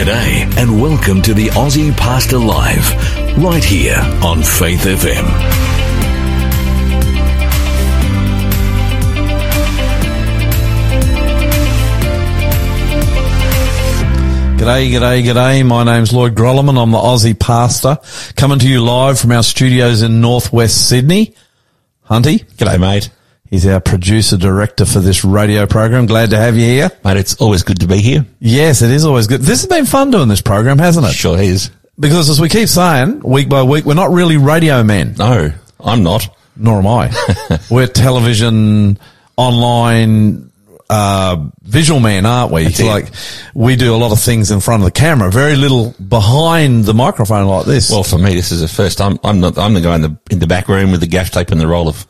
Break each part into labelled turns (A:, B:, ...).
A: G'day and welcome to the Aussie Pastor Live, right here on Faith FM.
B: G'day, g'day, g'day. My name's Lloyd Grolimund. I'm the Aussie pastor coming to you live from our studios in northwest Sydney. Hunty,
C: G'day, mate.
B: He's our producer director for this radio program. Glad to have you here.
C: Mate, it's always good to be here.
B: Yes, it is always good. This has been fun doing this program, hasn't it?
C: Sure is.
B: Because as we keep saying, week by week, we're not really radio men.
C: No, I'm not.
B: Nor am I. we're television, online, uh, visual men, aren't we?
C: That's it.
B: like, we do a lot of things in front of the camera, very little behind the microphone like this.
C: Well, for me, this is the first time. I'm not. I'm the guy in the in the back room with the gaff tape and the roll of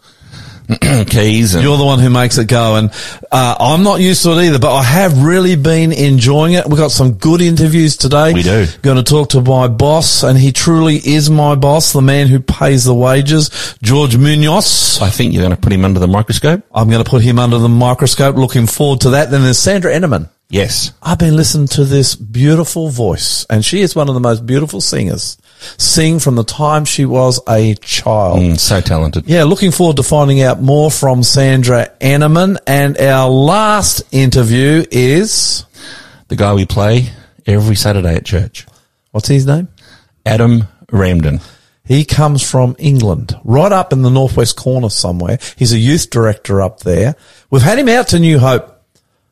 C: keys. And
B: You're the one who makes it go, and uh, I'm not used to it either. But I have really been enjoying it. We've got some good interviews today.
C: We do.
B: Going to talk to my boss, and he truly is my boss, the man who pays the wages, George Munoz.
C: I think you're going to put him under the microscope.
B: I'm going to put him under the microscope. Looking forward to that. Then there's Sandra Enterman.
C: Yes.
B: I've been listening to this beautiful voice, and she is one of the most beautiful singers. Sing from the time she was a child.
C: Mm, so talented.
B: Yeah, looking forward to finding out more from Sandra Enterman. And our last interview is,
C: The guy we play every Saturday at church,
B: what's his name?
C: Adam Ramdin.
B: He comes from England, right up in the northwest corner somewhere. He's a youth director up there. We've had him out to New Hope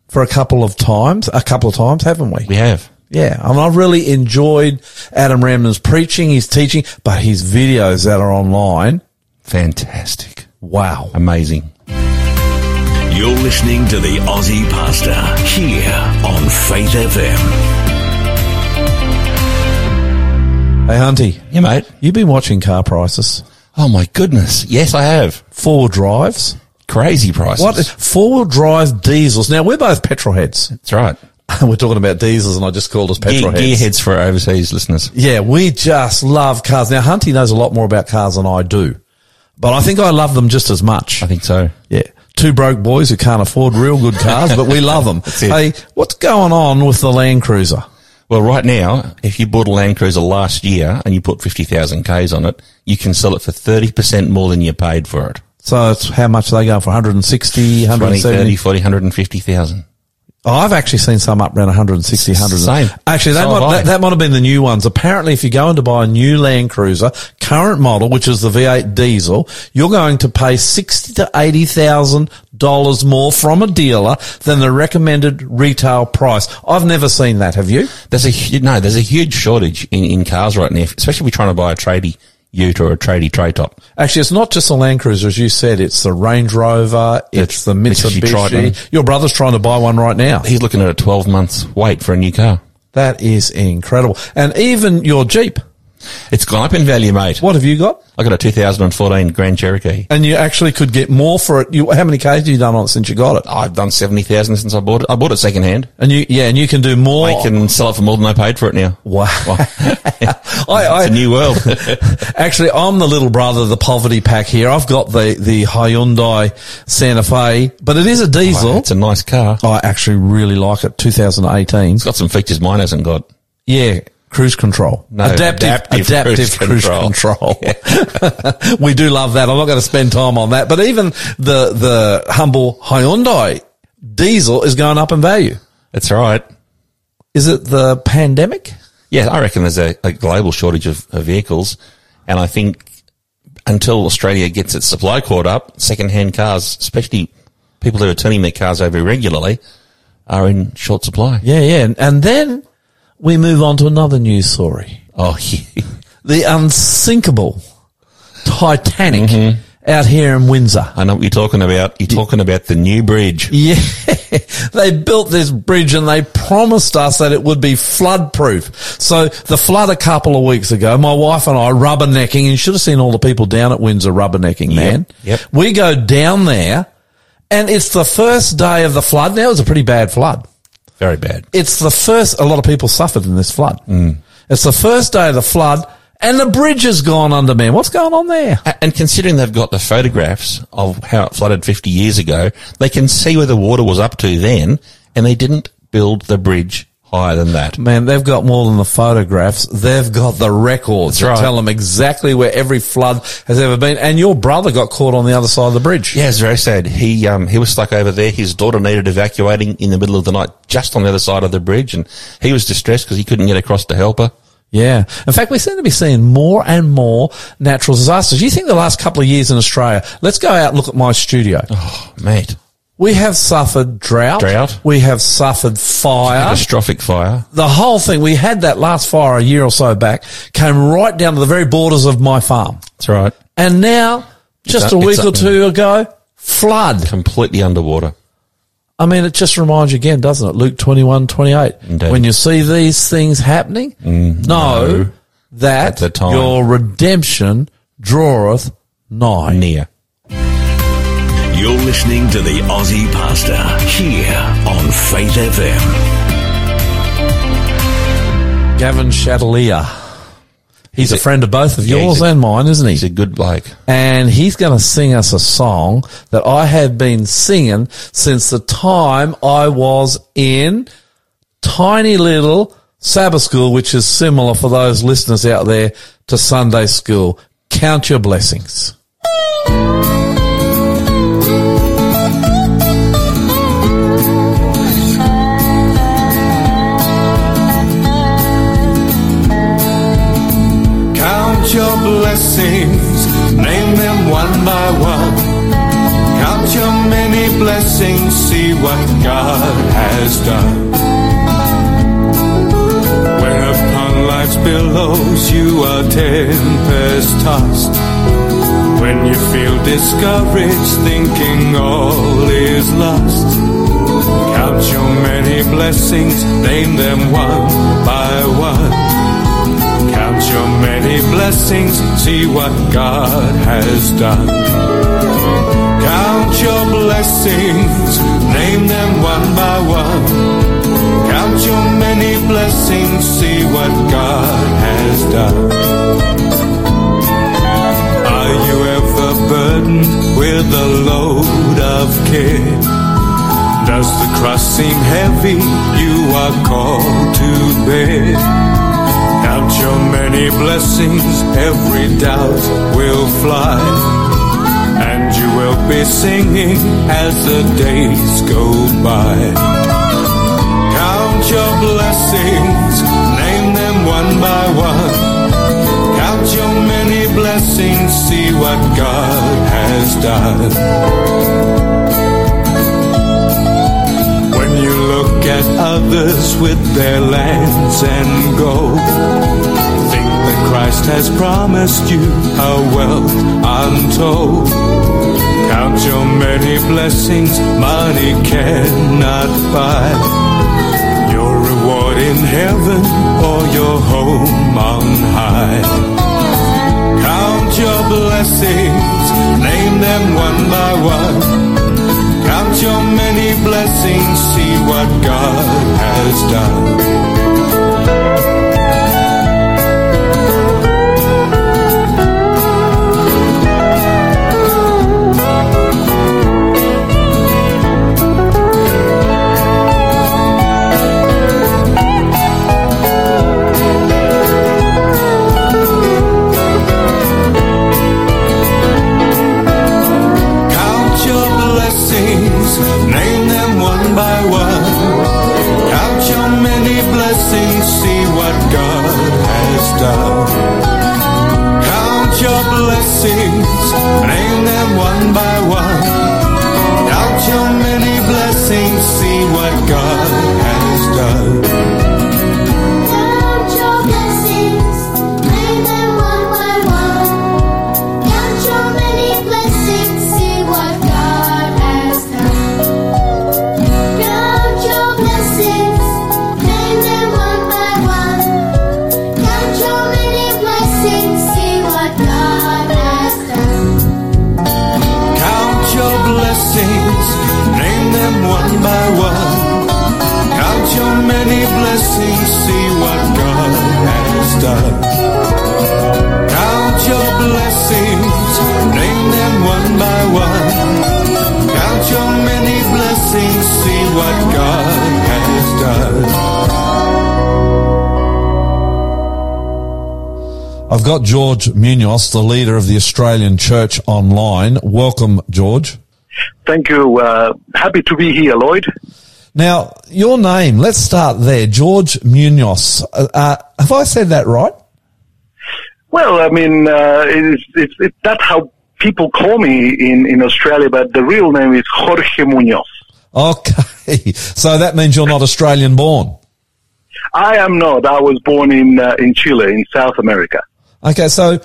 B: for a couple of times, a couple of times, haven't we?
C: We have.
B: Yeah, and I've really enjoyed Adam Ramdin's preaching, his teaching, but his videos that are online,
C: Fantastic.
B: wow.
C: Amazing.
A: You're listening to the Aussie Pastor here on Faith FM.
B: Hey, Hunty,
C: Yeah, mate.
B: you've been watching car prices,
C: Oh my goodness. Yes, I have.
B: four drives.
C: Crazy prices.
B: What four wheel drive diesels? Now we're both petrol heads.
C: That's right.
B: we're talking about diesels, and I just called us petrol Gear, heads.
C: gearheads for overseas listeners.
B: Yeah, we just love cars. Now Hunty knows a lot more about cars than I do, but I think I love them just as much.
C: I think so.
B: Yeah, two broke boys who can't afford real good cars, but we love them. Hey, what's going on with the Land Cruiser?
C: Well, right now, if you bought a Land Cruiser last year and you put 50,000 Ks on it, you can sell it for 30% more than you paid for it.
B: So it's how much are they going for? 160,
C: 20, 30,
B: 170?
C: 40, 150,000.
B: Oh, I've actually seen some up around 160, 100.
C: Same.
B: Actually, that,
C: So
B: might,
C: have
B: that, that might have been the new ones. Apparently, if you're going to buy a new Land Cruiser, current model, which is the V8 diesel, you're going to pay sixty to eighty thousand dollars more from a dealer than the recommended retail price. I've never seen that. Have you?
C: There's a, no, there's a huge shortage in, in cars right now, especially if you're trying to buy a tradie ute or a tradie tray top.
B: Actually, it's not just the Land Cruiser, as you said. It's the Range Rover. It's the
C: Mitsubishi
B: Mitsubishi. Your brother's trying to buy one right now.
C: He's looking at a 12 months wait for a new car.
B: That is incredible. And even your Jeep.
C: It's gone up in value, mate.
B: What have you got?
C: I got a 2014 Grand Cherokee.
B: And you actually could get more for it. You, how many Ks have you done on it since you got it?
C: I've done 70,000 since I bought it. I bought it second hand.
B: And you, yeah, and you can do more.
C: I can sell it for more than I paid for it now.
B: Wow.
C: It's
B: I,
C: a new world.
B: Actually, I'm the little brother of the poverty pack here. I've got the, the Hyundai Santa Fe, but it is a diesel.
C: it's a nice car.
B: I actually really like it. 2018.
C: It's got some features mine hasn't got.
B: Yeah. Cruise control.
C: No,
B: adaptive,
C: adaptive
B: adaptive,
C: cruise
B: cruise control. we do love that. I'm not going to spend time on that, but even the, the humble Hyundai diesel is going up in value.
C: That's right.
B: Is it the pandemic?
C: Yeah, I reckon there's a, a global shortage of, of vehicles, and I think until Australia gets its supply caught up, second-hand cars, especially people who are turning their cars over regularly, are in short supply.
B: Yeah, yeah. And then we move on to another news story.
C: Oh, yeah.
B: The unsinkable Titanic
C: Mm-hmm.
B: out here in Windsor.
C: I know what you're talking about. You're talking about the new bridge.
B: Yeah, they built this bridge and they promised us that it would be flood proof. So the flood a couple of weeks ago, my wife and I rubbernecking, and you should have seen all the people down at Windsor rubbernecking, man.
C: yep.
B: We go down there and it's the first day of the flood. Now it was a pretty bad flood.
C: Very bad.
B: It's the first, a lot of people suffered in this flood. Mm. It's the first day of the flood and the bridge has gone under, man. What's going on there?
C: And considering they've got the photographs of how it flooded 50 years ago, they can see where the water was up to then, and they didn't build the bridge higher than that.
B: Man, they've got more than the photographs. They've got the records that
C: right.
B: tell them exactly where every flood has ever been. And your brother got caught on the other side of the bridge.
C: Yeah, it's very sad. He um, he was stuck over there. His daughter needed evacuating in the middle of the night, just on the other side of the bridge, and he was distressed because he couldn't get across to help her.
B: Yeah. In fact, we seem to be seeing more and more natural disasters. You think the last couple of years in Australia, let's go out and look at my studio.
C: Oh, mate,
B: We have suffered drought.
C: Drought.
B: We have suffered fire.
C: catastrophic fire.
B: the whole thing, we had that last fire a year or so back, came right down to the very borders of my farm.
C: That's right.
B: And now, just a week or two ago, flood.
C: Completely underwater.
B: I mean, it just reminds you again, doesn't it? Luke 21, 28.
C: Indeed.
B: When you see these things happening, mm, know that
C: the time.
B: your redemption draweth nigh.
C: Near.
A: You're listening to the Aussie Pastor here on Faith FM.
B: Gavin Chatelier. He's a,
C: a-
B: friend of both of
C: Yeah,
B: yours
C: a-
B: and mine, isn't he?
C: He's a good bloke.
B: and he's going to sing us a song that I have been singing since the time I was in tiny little Sabbath school, which is similar for those listeners out there to Sunday school. Count your blessings.
D: By one. Count your many blessings, see what God has done. When upon life's billows you are tempest tossed. When you feel discouraged, thinking all is lost. Count your many blessings, name them one by one. Count your many blessings, see what God has done. Count your blessings, name them one by one. Count your many blessings, see what God has done. Are you ever burdened with a load of care? Does the cross seem heavy? You are called to bear. Count your many blessings, every doubt will fly. And you will be singing as the days go by. Count your blessings, name them one by one. Count your many blessings, see what God has done. Look at others with their lands and gold, think that Christ has promised you a wealth untold. Count your many blessings, money cannot buy. Your reward in heaven or your home on high. Count your blessings, name them one by one. Count your many blessings, see what God has done. Has done. Count your blessings, name them one by one. Count your many blessings, see what God has done.
B: I've got George Munoz, the leader of the Australian Church Online. Welcome, George.
E: Thank you. Uh, happy to be here, Lloyd.
B: Now, your name, let's start there. George Munoz. Uh, uh, have I said that right?
E: Well, I mean, uh, it's, it's, it, that's how people call me in, in Australia, but the real name is Jorge Munoz.
B: Okay. So that means you're not Australian born.
E: I am not. I was born in uh, in Chile, in South America.
B: Okay, so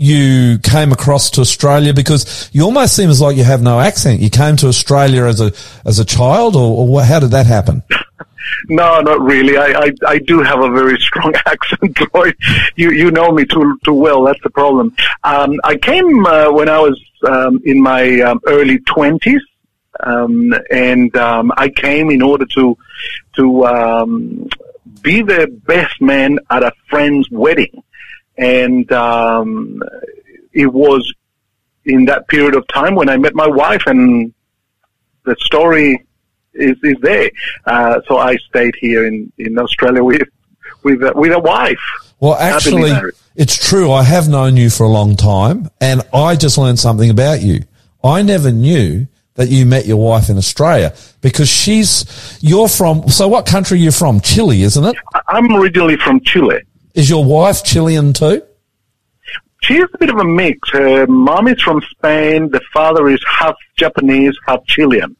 B: you came across to Australia because you almost seem as like you have no accent. You came to Australia as a as a child, or, or how did that happen?
E: No, not really. I, I, I do have a very strong accent, Lloyd. You you know me too too well. That's the problem. Um, I came uh, when I was um, in my um, early twenties, um, and um, I came in order to to um, be the best man at a friend's wedding, and um, it was in that period of time when I met my wife, and the story is, is there. Uh, so I stayed here in, in Australia with with a, with a wife.
B: Well, actually, it's true. I have known you for a long time, and I just learned something about you. I never knew that you met your wife in Australia because she's you're from. So, what country are you from? Chile, isn't it?
E: I'm originally from Chile.
B: Is your wife Chilean too?
E: She's a bit of a mix. Her mom is from Spain. The father is half Japanese, half Chilean.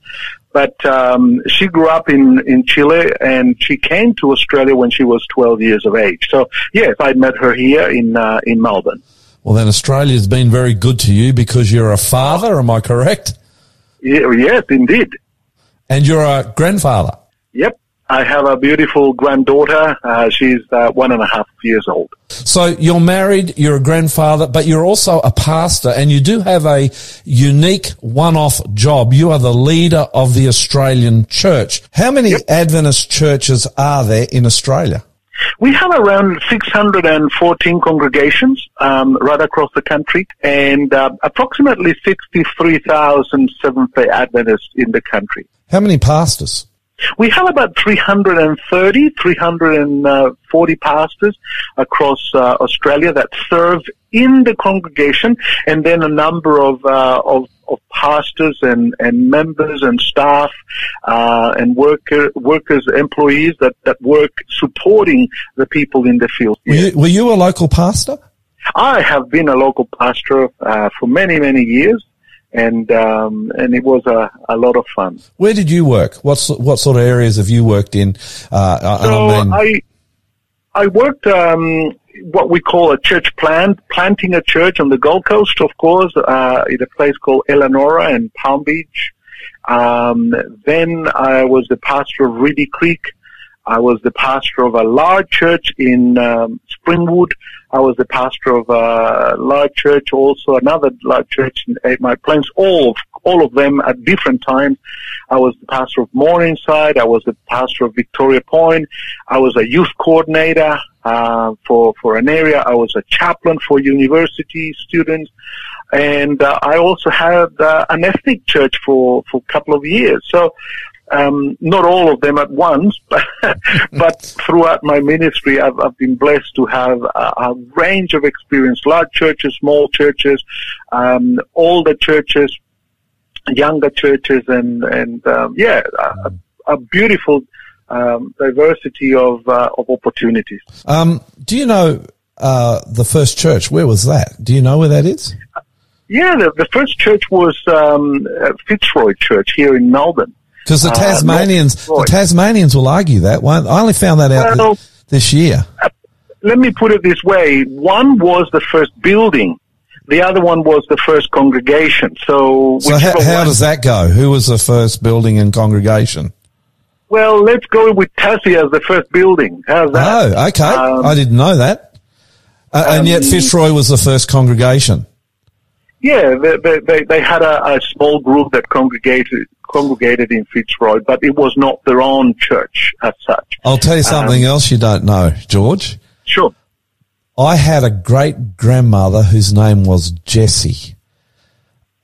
E: But um, she grew up in, in Chile and she came to Australia when she was 12 years of age. So, yes, I met her here in, uh, in Melbourne.
B: Well, then Australia's been very good to you because you're a father. Am I correct?
E: Ye- Yes, indeed.
B: And you're a grandfather.
E: Yep. I have a beautiful granddaughter. Uh, she's uh, one and a half years old.
B: So you're married, you're a grandfather, but you're also a pastor and you do have a unique one-off job. You are the leader of the Australian church. How many Adventist churches are there in Australia?
E: We have around 614 congregations um, right across the country, and uh, approximately 63,000 Seventh-day Adventists in the country.
B: How many pastors?
E: We have about 330, 340 pastors across uh, Australia that serve in the congregation, and then a number of uh, of, of pastors and, and members and staff uh, and worker workers, employees that, that work supporting the people in the field.
B: Were you, were you a local pastor?
E: I have been a local pastor uh, for many many years, and um, and it was a, a lot of fun.
B: Where did you work? What what sort of areas have you worked in? Uh, I-
E: So
B: I mean,
E: I I worked um, what we call a church plant, planting a church on the Gold Coast, of course, uh, in a place called Elanora and Palm Beach. Um, then I was the pastor of Reedy Creek. I was the pastor of a large church in um, Springwood. I was the pastor of a large church, also another large church in Eight Mile Plains. All of all of them at different times. I was the pastor of Morningside. I was the pastor of Victoria Point. I was a youth coordinator uh, for for an area. I was a chaplain for university students, and uh, I also had uh, an ethnic church for for a couple of years. So. Um, not all of them at once, but, but throughout my ministry, I've, I've been blessed to have a, a range of experience, large churches, small churches, um, older churches, younger churches, and, and um, yeah, a, a beautiful um, diversity of, uh, of opportunities.
B: um, do you know uh, the first church? Where was that? Do you know where that is?
E: Yeah, the, the first church was um, Fitzroy Church here in Melbourne.
B: Because the
E: Uh,
B: Tasmanians,
E: North
B: the Tasmanians will argue that. Won't- I only found that out
E: Well-
B: thi- this year.
E: let me put it this way. One was the first building. The other one was the first congregation. So,
B: So how, how
E: one-
B: does that go? Who was the first building and congregation?
E: Well, let's go with Tassie as the first building. How's that?
B: Oh, okay.
E: Um,
B: I didn't know that. Uh, and yet
E: um,
B: Fitzroy was the first congregation.
E: Yeah, they, they, they, they had a, a small group that congregated congregated in Fitzroy, but it was not their own church as such.
B: I'll tell you something
E: Um,
B: else you don't know, George.
E: Sure.
B: I had a great grandmother whose name was Jessie.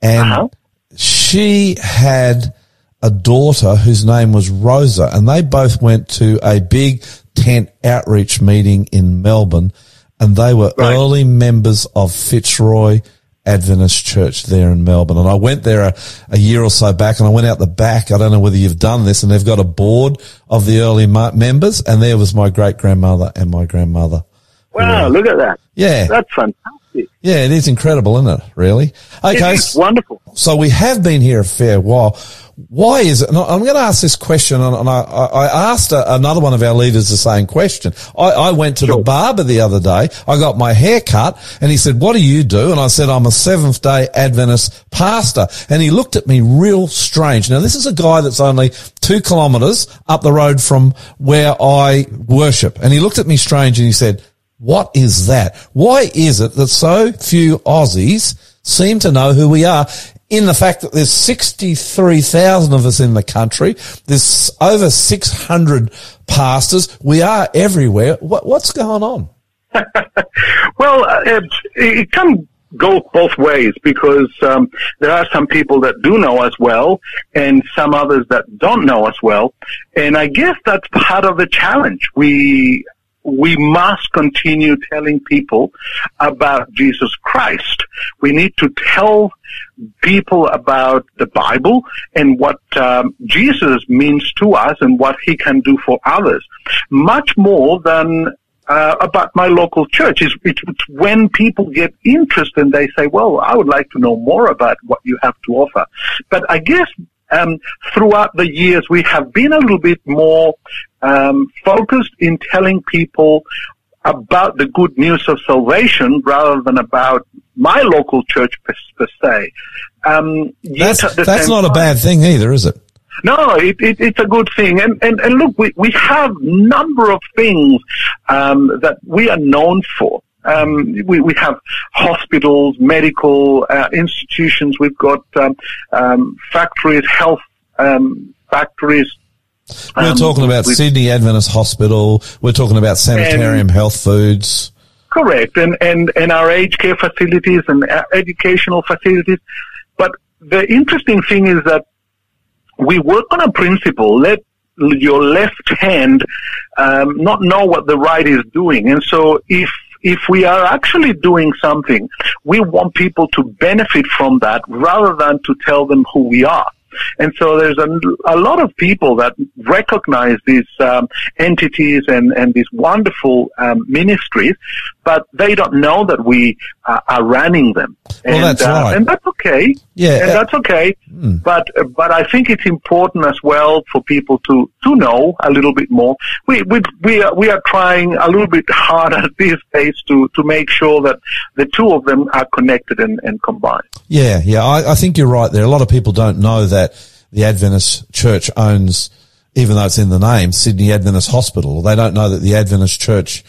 B: And
E: Uh-huh.
B: she had a daughter whose name was Rosa, and they both went to a big tent outreach meeting in Melbourne. and they were
E: Right.
B: early members of Fitzroy Adventist Church there in Melbourne. And I went there a, a year or so back and I went out the back. I don't know whether you've done this and they've got a board of the early members and there was my great grandmother and my grandmother.
E: Wow, look at that.
B: Yeah.
E: That's fantastic.
B: Yeah, it is incredible, isn't it? Really? Okay.
E: It is wonderful.
B: So we have been here a fair while. Why is it? I'm going to ask this question, and I, asked another one of our leaders the same question. I, I went to the barber the other day. I got my hair cut, and he said, "What do you do?" And I said, "I'm a Seventh Day Adventist pastor." And he looked at me real strange. Now, this is a guy that's only two kilometres up the road from where I worship, and he looked at me strange, and he said. What is that? Why is it that so few Aussies seem to know who we are in the fact that there's 63,000 of us in the country. There's over 600 pastors. We are everywhere. What, what's going on?
E: Well, uh, it, it can go both ways because um, there are some people that do know us well and some others that don't know us well. And I guess that's part of the challenge. We we must continue telling people about Jesus Christ. We need to tell people about the Bible and what um, Jesus means to us and what he can do for others, much more than uh, about my local church. It's, it's when people get interested and they say, well, I would like to know more about what you have to offer. But I guess um, throughout the years, we have been a little bit more um, focused in telling people about the good news of salvation rather than about my local church per, per se. Um,
B: That's, that's not a bad thing either, is it?
E: no, it, it, it's a good thing. And, and, and look, we, we have number of things um, that we are known for. Um, we, we have hospitals, medical uh, institutions. We've got um, um, factories, health um, factories.
B: We're
E: Um,
B: talking about Sydney Adventist Hospital. We're talking about Sanitarium Health Foods.
E: Correct, and, and, and our aged care facilities and uh, educational facilities. But the interesting thing is that we work on a principle, let your left hand um, not know what the right is doing. And so if if we are actually doing something, we want people to benefit from that rather than to tell them who we are. And so there's a, a lot of people that recognize these um, entities and, and these wonderful um, ministries, but they don't know that we uh, are running them.
B: Well,
E: and,
B: that's
E: uh,
B: right.
E: and that's okay.
B: Yeah,
E: and
B: uh,
E: that's okay. But but I think it's important as well for people to to know a little bit more. We we we are, we are trying a little bit harder these days to to make sure that the two of them are connected and, and combined.
B: Yeah, yeah, I, I think you're right there. A lot of people don't know that the Adventist Church owns, even though it's in the name, Sydney Adventist Hospital. They don't know that the Adventist Church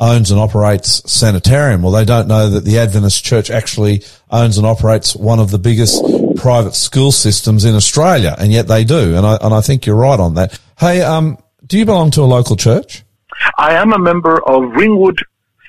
B: owns and operates sanitarium, or they don't know that the Adventist Church actually owns and operates one of the biggest private school systems in Australia, and yet they do. And I and I think you're right on that. Hey, um, do you belong to a local church?
E: I am a member of Ringwood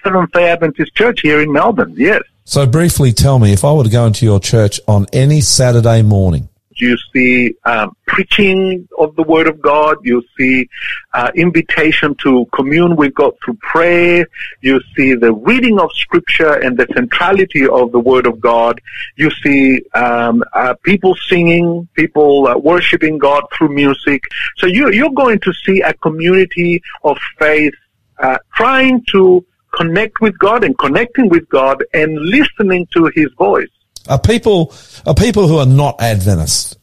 E: Seventh Day Adventist Church here in Melbourne. Yes.
B: So briefly tell me, if I were to go into your church on any Saturday morning,
E: You see um, preaching of the Word of God. You see uh, invitation to commune with God through prayer. You see the reading of Scripture and the centrality of the Word of God. You see um, uh, people singing, people uh, worshiping God through music. So you, you're going to see a community of faith uh, trying to connect with God and connecting with God and listening to His voice.
B: Are people are people who are not Adventists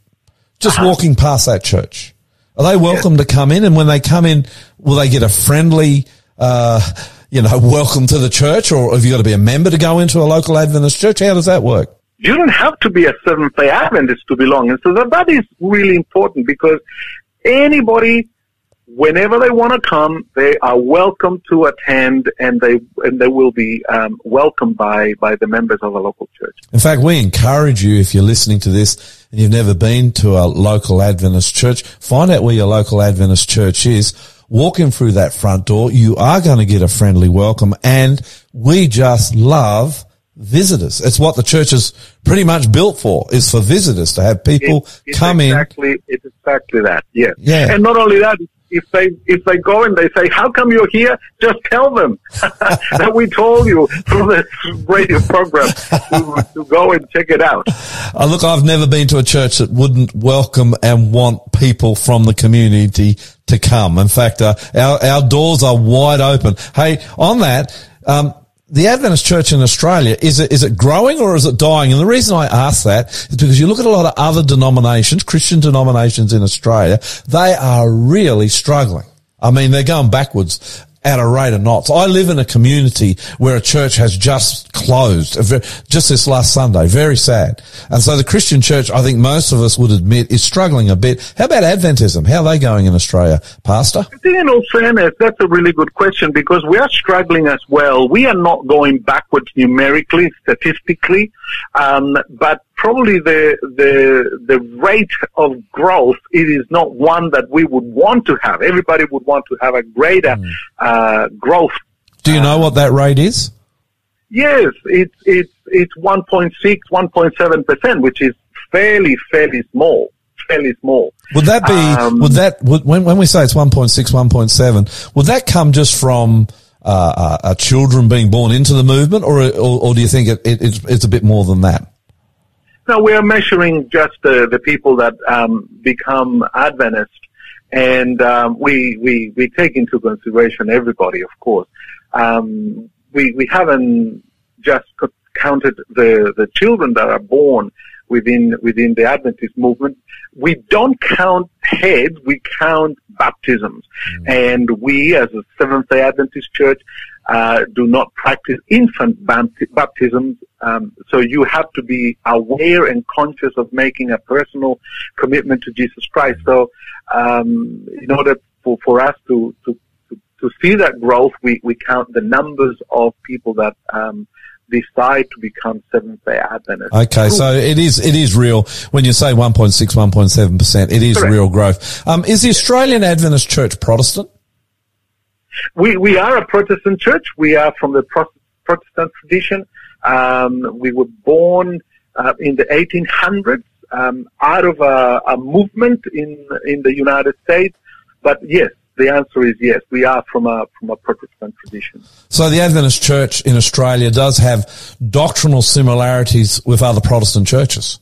B: just walking past that church? Are they welcome to come in? And when they come in, will they get a friendly, uh, you know, welcome to the church, or have you got to be a member to go into a local Adventist church? How does that work?
E: you don't have to be a Seventh Day Adventist to belong. And so that, that is really important because anybody, whenever they want to come, they are welcome to attend, and they and they will be um, welcomed by by the members of a local church.
B: In fact, we encourage you if you're listening to this and you've never been to a local Adventist church, find out where your local Adventist church is. Walk in through that front door. You are going to get a friendly welcome and we just love visitors. It's what the church is pretty much built for, is for visitors to have people
E: It's- it's
B: come
E: exactly, It's exactly that. Yes.
B: Yeah.
E: And not only that, if they if they go and they say, "How come you're here?" Just tell them that we told you through this radio program to, to go and check it out.
B: Uh, look, I've never been to a church that wouldn't welcome and want people from the community to come. In fact, uh, our, our doors are wide open. Hey, on that, um, the Adventist church in Australia, is it, is it growing or is it dying? And the reason I ask that is because you look at a lot of other denominations, Christian denominations in Australia, they are really struggling. I mean, they're going backwards at a rate of knots. I live in a community where a church has just closed, just this last Sunday. Very sad. And so the Christian church, I think most of us would admit, is struggling a bit. How about Adventism? How are they going in Australia, Pastor?
E: I think in all fairness, that's a really good question because we are struggling as well. We are not going backwards numerically, statistically, um, but probably the the the rate of growth it is not one that we would want to have. Everybody would want to have a greater uh, growth.
B: Do you know what that rate is?
E: Yes, it's it's it's 1.6, 1.7 percent, which is fairly fairly small, fairly small.
B: Would that be,
E: Um,
B: would that, would, when, when we say it's 1.6, 1.7, would that come just from, uh, uh, uh, children being born into the movement or, or, or do you think it, it, it's, it's a bit more than that?
E: No, we are measuring just the, the people that um, become Adventist, and um, we, we we take into consideration everybody, of course. Um, we we haven't just counted the the children that are born within within the Adventist movement. We don't count heads; we count baptisms, and we, as a Seventh Day Adventist Church, uh, do not practice infant baptisms. Um, so you have to be aware and conscious of making a personal commitment to Jesus Christ. So um, in order for, for us to, to, to, see that growth, we, we count the numbers of people that um, decide to become Seventh Day Adventists.
B: Okay. So it is, it is real. When you say 1.6, 1.7%, it is
E: Correct.
B: real growth. Um, is the Australian Adventist Church Protestant?
E: We we are a Protestant church. We are from the Pro- Protestant tradition. Um, we were born uh, in the 1800s um, out of a, a movement in in the United States. But yes, the answer is yes. We are from a from a Protestant tradition.
B: So the Adventist Church in Australia does have doctrinal similarities with other Protestant churches.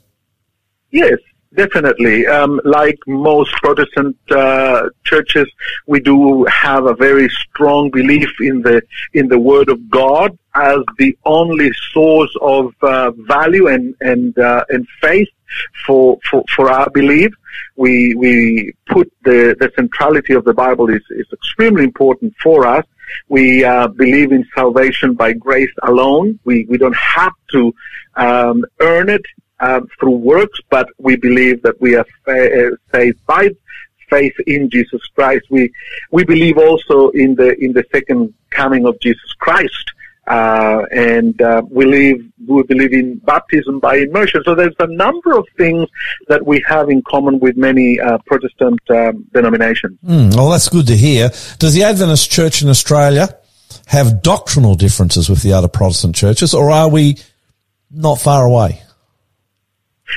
E: Yes, definitely. Um, like most Protestant uh, churches, we do have a very strong belief in the in the Word of God as the only source of uh, value and and uh, and faith for for for our belief. We we put the the centrality of the Bible is is extremely important for us. We uh, believe in salvation by grace alone. We we don't have to um, earn it um, through works, but we believe that we are fa- uh, saved by faith in Jesus Christ. We we believe also in the in the second coming of Jesus Christ, uh, and uh, we believe we believe in baptism by immersion. So there's a number of things that we have in common with many uh, Protestant um, denominations.
B: Hmm, well, that's good to hear. Does the Adventist Church in Australia have doctrinal differences with the other Protestant churches, or are we not far away?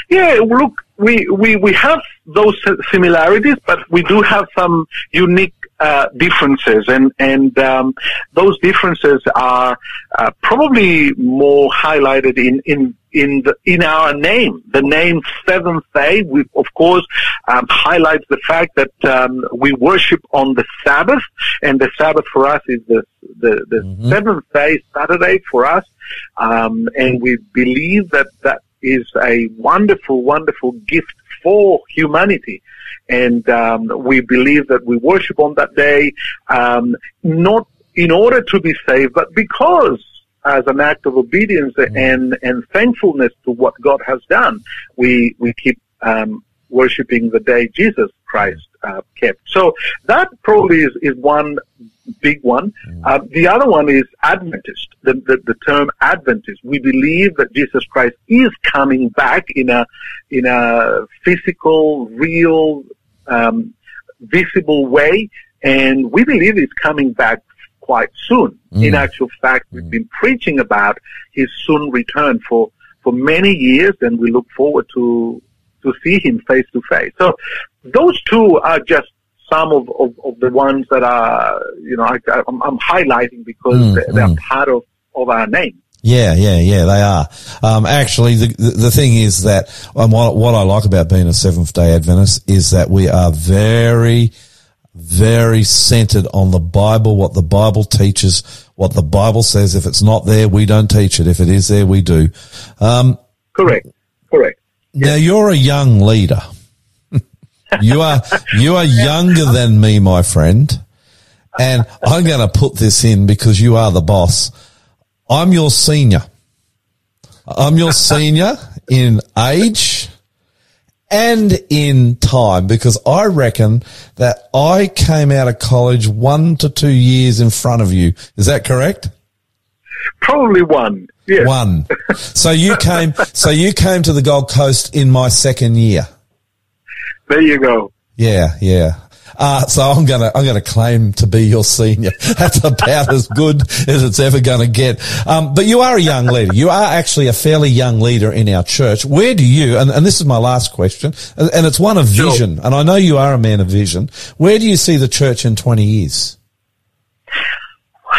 E: Yeah, look, we, we, we have those similarities, but we do have some unique uh, differences, and and um, those differences are uh, probably more highlighted in in in the, in our name. The name Seventh Day, we, of course, um, highlights the fact that um, we worship on the Sabbath, and the Sabbath for us is the the, the seventh day, Saturday for us, um, and we believe that that is a wonderful, wonderful gift for humanity. And um, we believe that we worship on that day, um, not in order to be saved, but because as an act of obedience and, and thankfulness to what God has done, we, we keep um, worshiping the day Jesus Christ uh, kept. So that probably is, is one big one. Uh, the other one is Adventist, the, the, the term Adventist. We believe that Jesus Christ is coming back in a, in a physical, real, um, visible way, and we believe he's coming back quite soon. In actual fact, we've been preaching about his soon return for, for many years, and we look forward to, to see him face to face. So those two are just some of, of, of the ones that are, you know, I, I'm, I'm highlighting because they're, they're part of, of our name.
B: Yeah, yeah, yeah, they are. Um, actually, the, the the thing is that um, what, what I like about being a Seventh Day Adventist is that we are very, very centered on the Bible, what the Bible teaches, what the Bible says. If it's not there, we don't teach it. If it is there, we do. Um,
E: Correct. Correct.
B: now you're a young leader. You are you are younger than me, my friend, and I'm going to put this in because you are the boss. I'm your senior. I'm your senior in age and in time because I reckon that I came out of college one to two years in front of you. Is that correct?
E: Probably one. Yes.
B: One. So you came, so you came to the Gold Coast in my second year.
E: There you go.
B: Yeah, yeah. Uh, so I'm gonna, I'm gonna claim to be your senior. That's about as good as it's ever gonna get. Um, but you are a young leader. You are actually a fairly young leader in our church. Where do you, and, and this is my last question, and, and it's one of
E: Sure.
B: vision, and I know you are a man of vision. Where do you see the church in 20 years?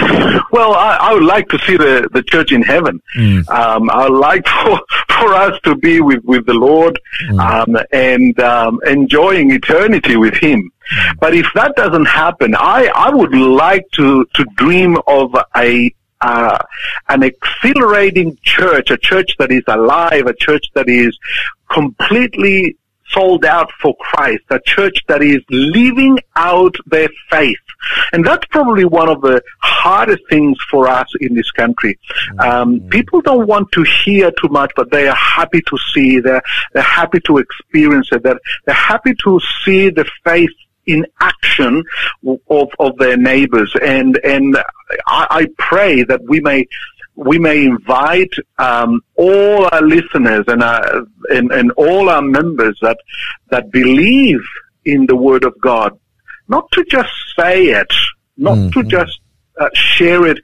E: Well, I, I would like to see the, the church in heaven. Um, I would like for, for us to be with, with the Lord um, and um, enjoying eternity with Him. But if that doesn't happen, I, I would like to, to dream of a uh, an exhilarating church, a church that is alive, a church that is completely sold out for Christ, a church that is living out their faith. And that's probably one of the hardest things for us in this country. Um, people don't want to hear too much, but they are happy to see. They're, they're happy to experience it. They're, they're happy to see the faith in action of, of their neighbors. And, and I, I pray that we may, we may invite um, all our listeners and, our, and and all our members that that believe in the Word of God, not to just say it, not to just uh, share it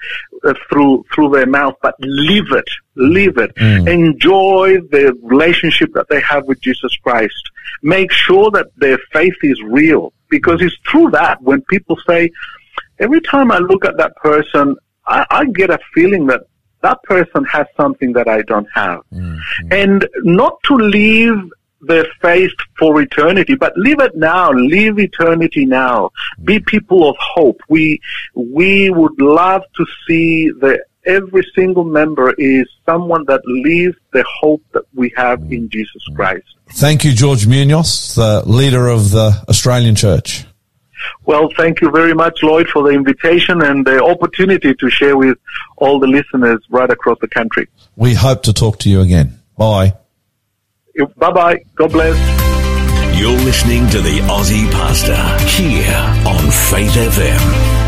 E: uh, through through their mouth, but live it, live it, enjoy the relationship that they have with Jesus Christ. Make sure that their faith is real, because it's through that when people say, every time I look at that person, I, I get a feeling that that person has something that I don't have. Mm-hmm. And not to leave their faith for eternity, but live it now, live eternity now. Mm-hmm. Be people of hope. We, we would love to see that every single member is someone that lives the hope that we have in mm-hmm. Jesus Christ.
B: Thank you, George Munoz, the leader of the Australian church.
E: Well, thank you very much, Lloyd, for the invitation and the opportunity to share with all the listeners right across the country.
B: We hope to talk to you again. Bye.
E: Bye bye. God bless.
A: You're listening to the Aussie Pastor here on Faith FM.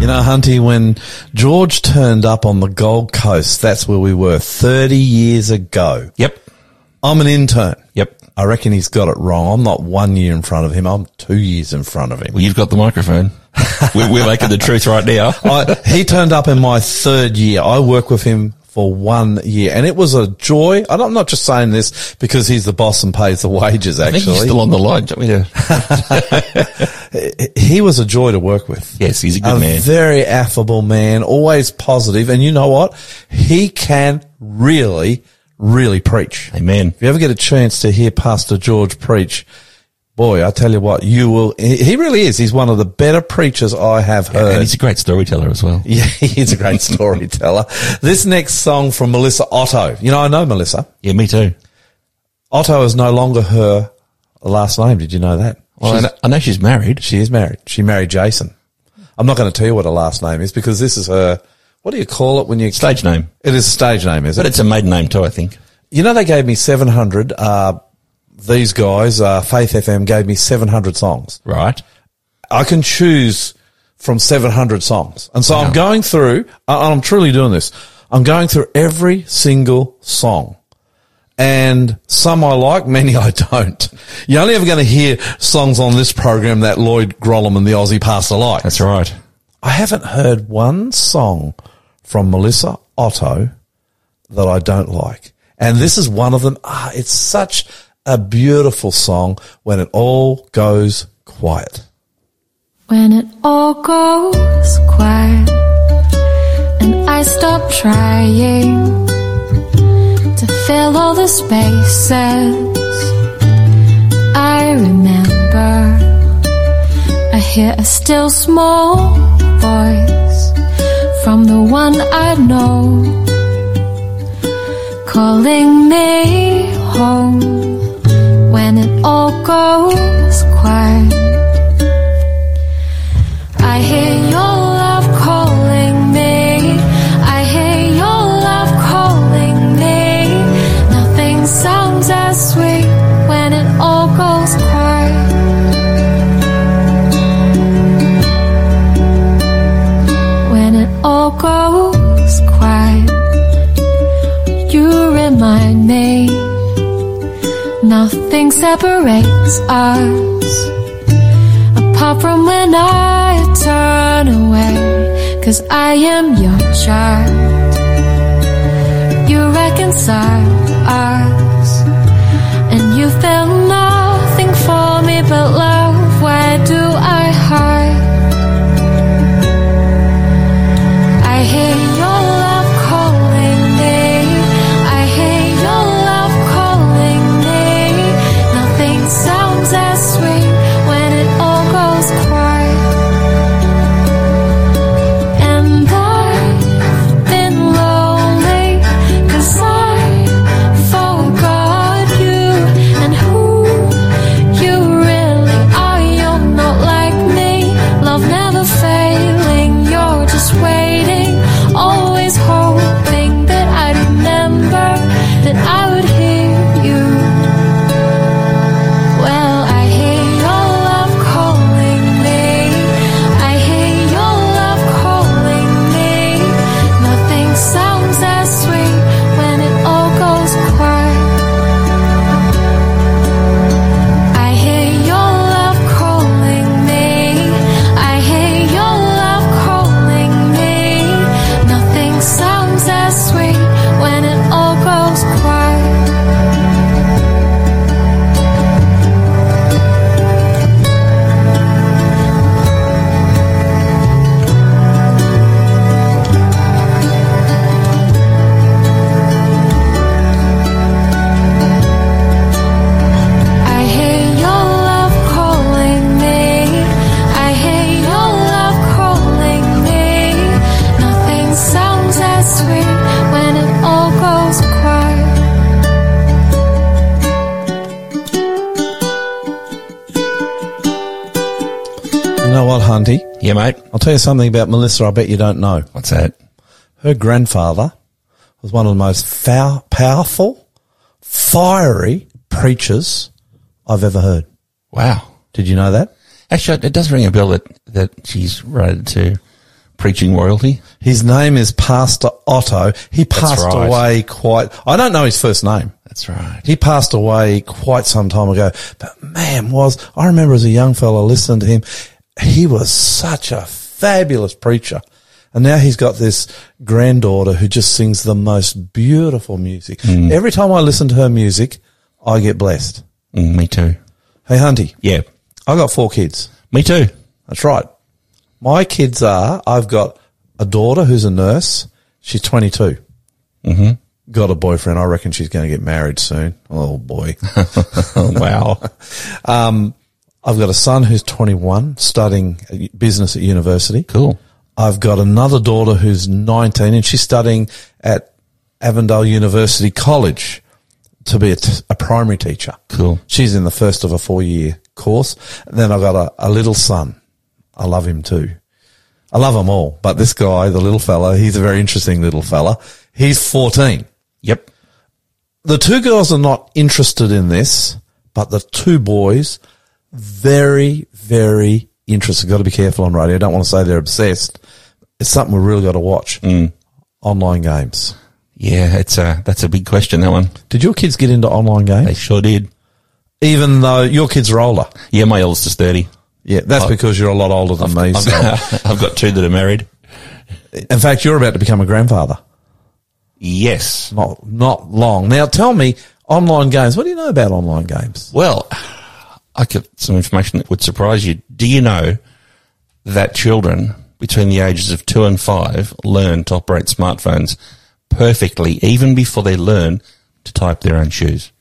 B: You know, Hunty, when George turned up on the Gold Coast, that's where we were 30 years ago.
C: Yep.
B: I'm an intern.
C: Yep.
B: I reckon he's got it wrong. I'm not one year in front of him. I'm two years in front of him.
C: Well, you've got the microphone. we're, we're making the truth right now.
B: I, he turned up in my third year. I worked with him for one year and it was a joy. And I'm not just saying this because he's the boss and pays the wages,
C: think he's
B: actually.
C: still on the line. Do you
B: he was a joy to work with.
C: Yes, he's a good
B: a
C: man.
B: very affable man, always positive, and you know what? He can really, really preach.
C: Amen.
B: If you ever get a chance to hear Pastor George preach, boy, I tell you what, you will. He really is. He's one of the better preachers I have
C: And
B: heard.
C: he's a great storyteller as well.
B: yeah, he's a great storyteller. This next song from Melissa Otto. You know, I know Melissa.
C: Yeah, me too.
B: Otto is no longer her last name. Did you know that?
C: Well, I know, I know she's married.
B: she is married. She married Jason. I'm not going to tell you what her last name is because this is her. What do you call it when you
C: Stage name.
B: It is a stage name, is
C: But
B: it?
C: it's a maiden name too, I think.
B: You know, they gave me 700. Uh, these guys, uh, Faith FM, gave me 700 songs.
C: Right.
B: I can choose from 700 songs, and so
C: Wow.
B: I'm going through. uh, I'm truly doing this. I'm going through every single song. And some I like, many I don't. You're only ever going to hear songs on this program that Lloyd Grolimund and the Aussie Pastor like.
C: That's right.
B: I haven't heard one song from Melissa Otto that I don't like. And this is one of them. Ah, it's such a beautiful song when it all goes quiet.
F: When it all goes quiet and I stop trying to fill all the spaces, I remember I hear a still small voice from the one I know calling me home when it all goes quiet. I hear your love calling me. I hear your love calling me. Nothing sounds as sweet when it all goes Nothing separates us apart from when I turn away. Cause I am your child. You reconcile us, and you felt nothing for me but love. Why do I hide? I hear
B: tell you something about Melissa I bet you don't know.
C: What's that?
B: Her grandfather was one of the most fow- powerful, fiery preachers I've ever heard.
C: Wow.
B: Did you know that?
C: Actually, it does ring a bell that, that she's related to preaching royalty.
B: His name is Pastor Otto. He passed
C: right.
B: away quite, I don't know his first name.
C: That's right.
B: He passed away quite some time ago, but man, was, I remember as a young fellow listening to him, he was such a fabulous preacher. And now he's got this granddaughter who just sings the most beautiful music.
C: Mm.
B: Every time I listen to her music, I get blessed.
C: Mm, me too.
B: Hey, Hunty,
C: Yeah.
B: I got four kids.
C: Me too.
B: That's right. My kids are, I've got a daughter who's a nurse. She's 22. Mm-hmm. Got a boyfriend. I reckon she's going to get married soon. Oh boy.
C: Wow.
B: I've got a son who's 21 studying business at university.
C: cool.
B: I've got another daughter who's 19 and she's studying at Avondale University College to be a, t- a primary teacher.
C: Cool.
B: She's in the first of a four year course. And then I've got a, a little son. I love him too. I love them all, but this guy, the little fella, he's a very interesting little fella. He's 14.
C: Yep.
B: The two girls are not interested in this, but the two boys, very, very interested. Got to be careful on radio. I don't want to say they're obsessed. It's something we've really got to watch. Mm. Online games.
C: Yeah, it's a, that's a big question, that one.
B: Did your kids get into online games?
C: They sure did.
B: Even though your kids are older.
C: Yeah, my oldest is 30.
B: Yeah, that's because you're a lot older than me.
C: I've
B: so-
C: got, I've got two that are married.
B: In fact, you're about to become a grandfather.
C: Yes.
B: Not, not long. Now tell me, Online games. What do you know about online games?
C: Well, I get some information that would surprise you. Do you know that children between the ages of two and five learn to operate smartphones perfectly even before they learn to type their own shoes?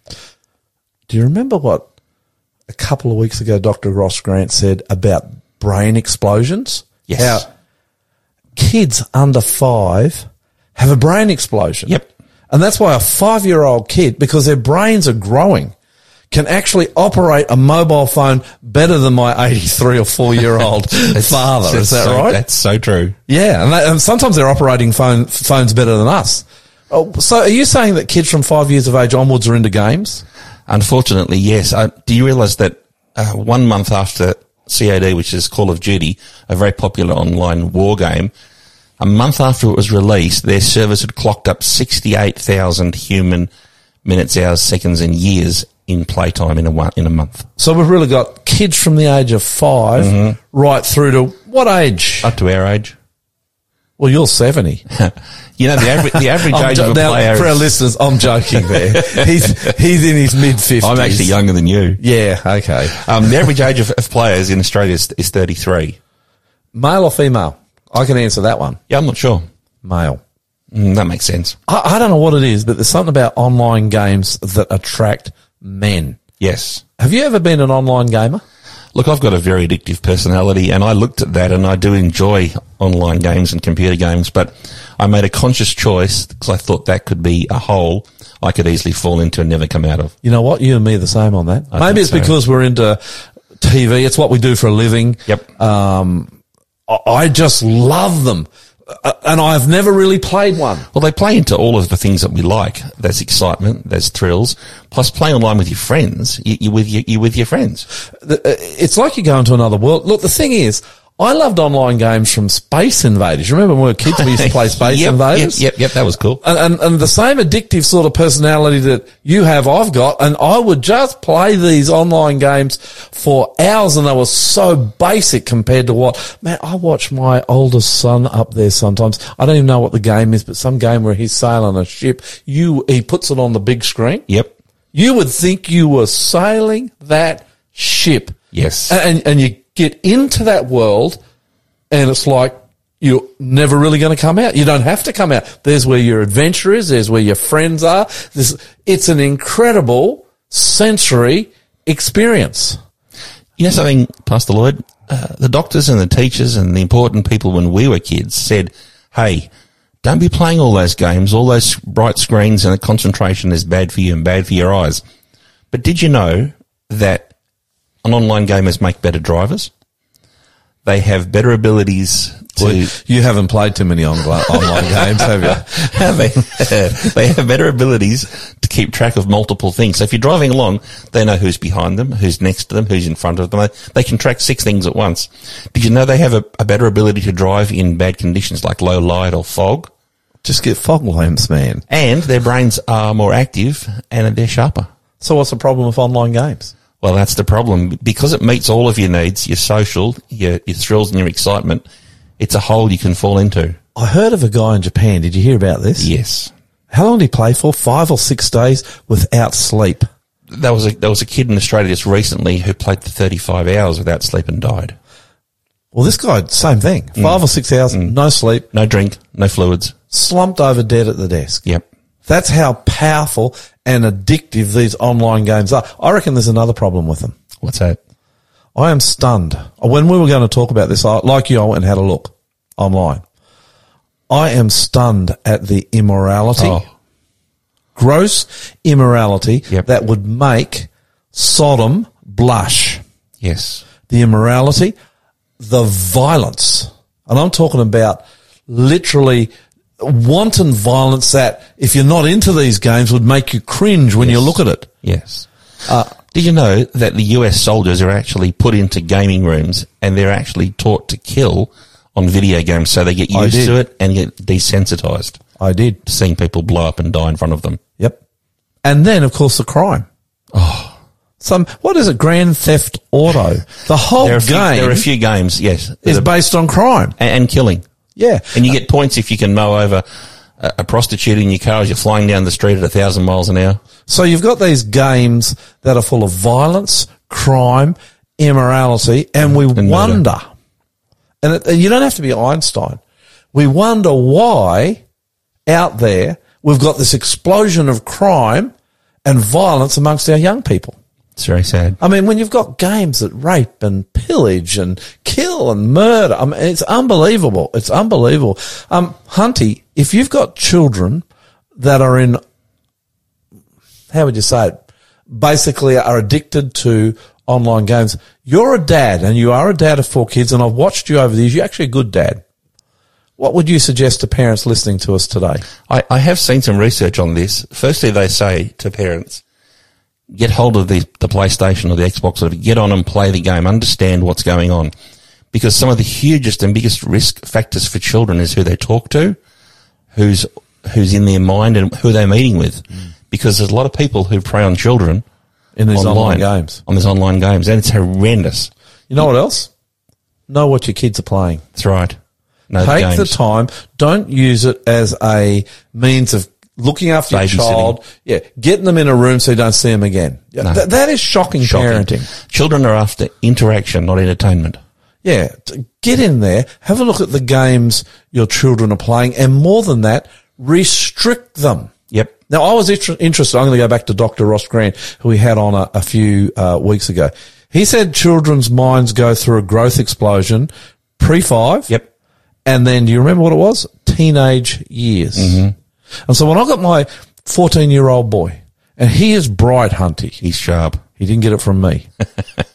B: Do you remember what a couple of weeks ago Dr. Ross Grant said about brain explosions?
C: Yes.
B: How kids under five have a brain explosion.
C: Yep.
B: And that's why a five year old kid, because their brains are growing, can actually operate a mobile phone better than my 83 or four year old father. Is that
C: so,
B: right?
C: That's so true.
B: Yeah, and, that, and sometimes they're operating phone, phones better than us. Oh, so are you saying that kids from five years of age onwards are into games?
C: Unfortunately, yes. Uh, do you realize that uh, one month after CAD, which is Call of Duty, a very popular online war game, a month after it was released, their servers had clocked up 68,000 human minutes, hours, seconds, and years in playtime in a one, in a month.
B: So we've really got kids from the age of 5
C: Mm-hmm.
B: right through to what age?
C: Up to our age.
B: Well, you're 70.
C: You know, the average, the average age
B: jo-
C: of a
B: now,
C: player
B: for our listeners, I'm joking there. he's, he's in his mid 50s.
C: I'm actually younger than you.
B: Yeah, okay.
C: Um, the average age of, of players in Australia is, is 33.
B: Male or female? I can answer that one.
C: Yeah, I'm not sure.
B: Male.
C: Mm, that makes sense.
B: I, I don't know what it is, but there's something about online games that attract men.
C: Yes.
B: Have you ever been an online gamer?
C: Look, I've got a very addictive personality and I looked at that and I do enjoy online games and computer games, but I made a conscious choice because I thought that could be a hole I could easily fall into and never come out of.
B: You know what? You and me are the same on that.
C: I
B: Maybe it's
C: so.
B: because we're into TV. It's what we do for a living.
C: Yep.
B: Um, I- I just love them. Uh, and I've never really played one.
C: Well, they play into all of the things that we like. There's excitement, there's thrills, plus playing online with your friends. You, you with your, you with your friends.
B: Uh, It's like you go into another world. Look, the thing is, I loved online games from Space Invaders. You remember when we were kids, we used to play Space
C: yep,
B: Invaders?
C: Yep, yep, yep, that was cool.
B: and, and, and the same addictive sort of personality that you have, I've got, and I would just play these online games for hours, and they were so basic compared to what, man, I watch my oldest son up there sometimes. I don't even know what the game is, but some game where he's sailing a ship, you, he puts it on the big screen.
C: Yep.
B: You would think you were sailing that ship.
C: Yes.
B: And, and you get into that world and it's like you're never really going to come out. You don't have to come out. There's where your adventure is. There's where your friends are. This, it's an incredible sensory experience.
C: You know something, Pastor Lloyd? Uh, the doctors and the teachers and the important people when we were kids said, hey, don't be playing all those games, all those bright screens and the concentration is bad for you and bad for your eyes. But did you know that on online gamers make better drivers? They have better abilities to,
B: Well, you haven't played too many online, online games, have you?
C: they, they have better abilities to keep track of multiple things. So if you're driving along, they know who's behind them, who's next to them, who's in front of them. They, they can track six things at once. Did you know they have a, a better ability to drive in bad conditions like low light or fog?
B: Just get fog lamps, man.
C: And their brains are more active and they're sharper.
B: So what's the problem with online games?
C: Well, that's the problem. Because it meets all of your needs, your social, your, your thrills and your excitement, it's a hole you can fall into.
B: I heard of a guy in Japan. Did you hear about this?
C: Yes.
B: How long did he play for? Five or six days without sleep.
C: There was a, there was a kid in Australia just recently who played for 35 hours without sleep and died.
B: Well, this guy, same thing. Mm. Five or six hours, mm. no sleep,
C: No drink, no fluids.
B: slumped over dead at the desk.
C: Yep.
B: That's how powerful and addictive these online games are. I reckon there's another problem with them.
C: What's that?
B: I am stunned. When we were going to talk about this, I, like you, I went and had a look online. I am stunned at the immorality,
C: Oh.
B: gross immorality
C: Yep.
B: that would make Sodom blush.
C: Yes.
B: the immorality, the violence. And I'm talking about literally wanton violence that if you're not into these games would make you cringe when you look at it.
C: Yes. Uh, Did you know that the US soldiers are actually put into gaming rooms and they're actually taught to kill on video games so they get used to it and get desensitized
B: I did.
C: seeing people blow up and die in front of them?
B: Yep. And then of course the crime. Oh. Some, what is it? Grand Theft Auto. The whole
C: There few,
B: game
C: there are a few games, yes,
B: is based on crime.
C: and, and killing.
B: Yeah.
C: And you get points if you can mow over a, a prostitute in your car as you're flying down the street at a thousand miles an hour.
B: So you've got these games that are full of violence, crime, immorality, and we
C: murder.
B: wonder, and it, and you don't have to be Einstein. We wonder why out there we've got this explosion of crime and violence amongst our young people.
C: It's very sad.
B: I mean, when you've got games that rape and pillage and kill and murder, I mean, it's unbelievable. It's unbelievable. Um, Hunty, if you've got children that are in, how would you say it? Basically are addicted to online games. You're a dad and you are a dad of four kids and I've watched you over the years. You're actually a good dad. What would you suggest to parents listening to us today?
C: I, I have seen some research on this. Firstly, they say to parents, get hold of the, the PlayStation or the Xbox, or get on and play the game, understand what's going on. Because some of the hugest and biggest risk factors for children is who they talk to, who's, who's in their mind and who they're meeting with. Mm. Because there's a lot of people who prey on children
B: In these online games.
C: On these online games. And it's horrendous.
B: You know what else? Know what your kids are playing.
C: That's right. No
B: Take the
C: games.
B: time. Don't use it as a means of looking after your child. Yeah, getting them in a room so you don't see them again. Yeah,
C: No.
B: th- that is shocking,
C: Shocking.
B: parenting.
C: Children are after interaction, not entertainment.
B: Yeah, get in there, have a look at the games your children are playing, and more than that, restrict them.
C: Yep.
B: Now, I was inter- interested. I'm going to go back to Dr. Ross Grant, who we had on a, a few uh, weeks ago. He said children's minds go through a growth explosion pre five.
C: Yep.
B: And then, do you remember what it was? Teenage years.
C: Mm-hmm.
B: And so when I got my 14 year old boy, and he is bright, Hunty.
C: He's sharp.
B: He didn't get it from me.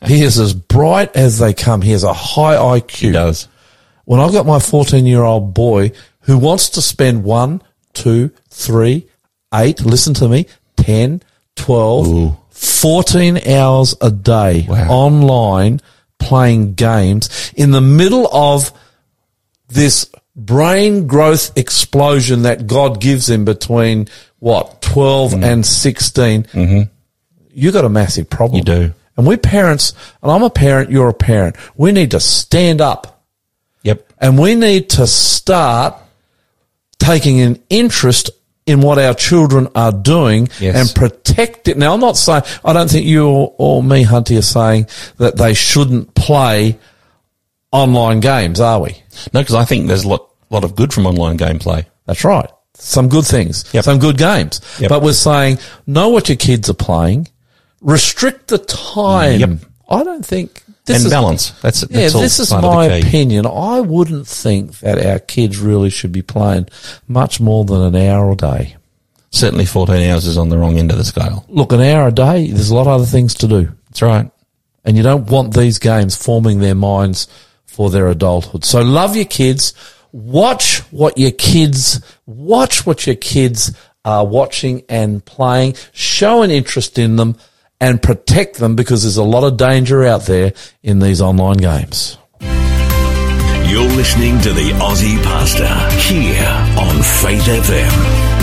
B: he is as bright as they come. He has a high IQ
C: He does.
B: when I've got my 14 year old boy who wants to spend one, two, three, eight, listen to me, 10, 12, 14 hours a day
C: Wow.
B: online playing games in the middle of this brain growth explosion that God gives him between what, 12 and 16. Mm-hmm. You got a massive problem.
C: You do.
B: And we're parents, and I'm a parent, you're a parent. We need to stand up
C: Yep.
B: and we need to start taking an interest in what our children are doing
C: Yes.
B: and protect it. Now, I'm not saying, I don't think you or, or me, Hunty, are saying that they shouldn't play online games, are we?
C: No, because I think there's a lot, lot of good from online gameplay.
B: That's right. Some good things,
C: Yep.
B: some good games.
C: Yep.
B: But we're saying, know what your kids are playing, restrict the time.
C: Yep.
B: I don't think this
C: and
B: is
C: balance. That's, that's
B: yeah,
C: all
B: this is my opinion. I wouldn't think that our kids really should be playing much more than an hour a day.
C: Certainly 14 hours is on the wrong end of the scale.
B: Look, an hour a day, there's a lot of other things to do.
C: That's right.
B: And you don't want these games forming their minds for their adulthood. So love your kids. Watch what your kids, watch what your kids are watching and playing. Show an interest in them and protect them because there's a lot of danger out there in these online games.
A: You're listening to the Aussie Pastor here on Faith FM.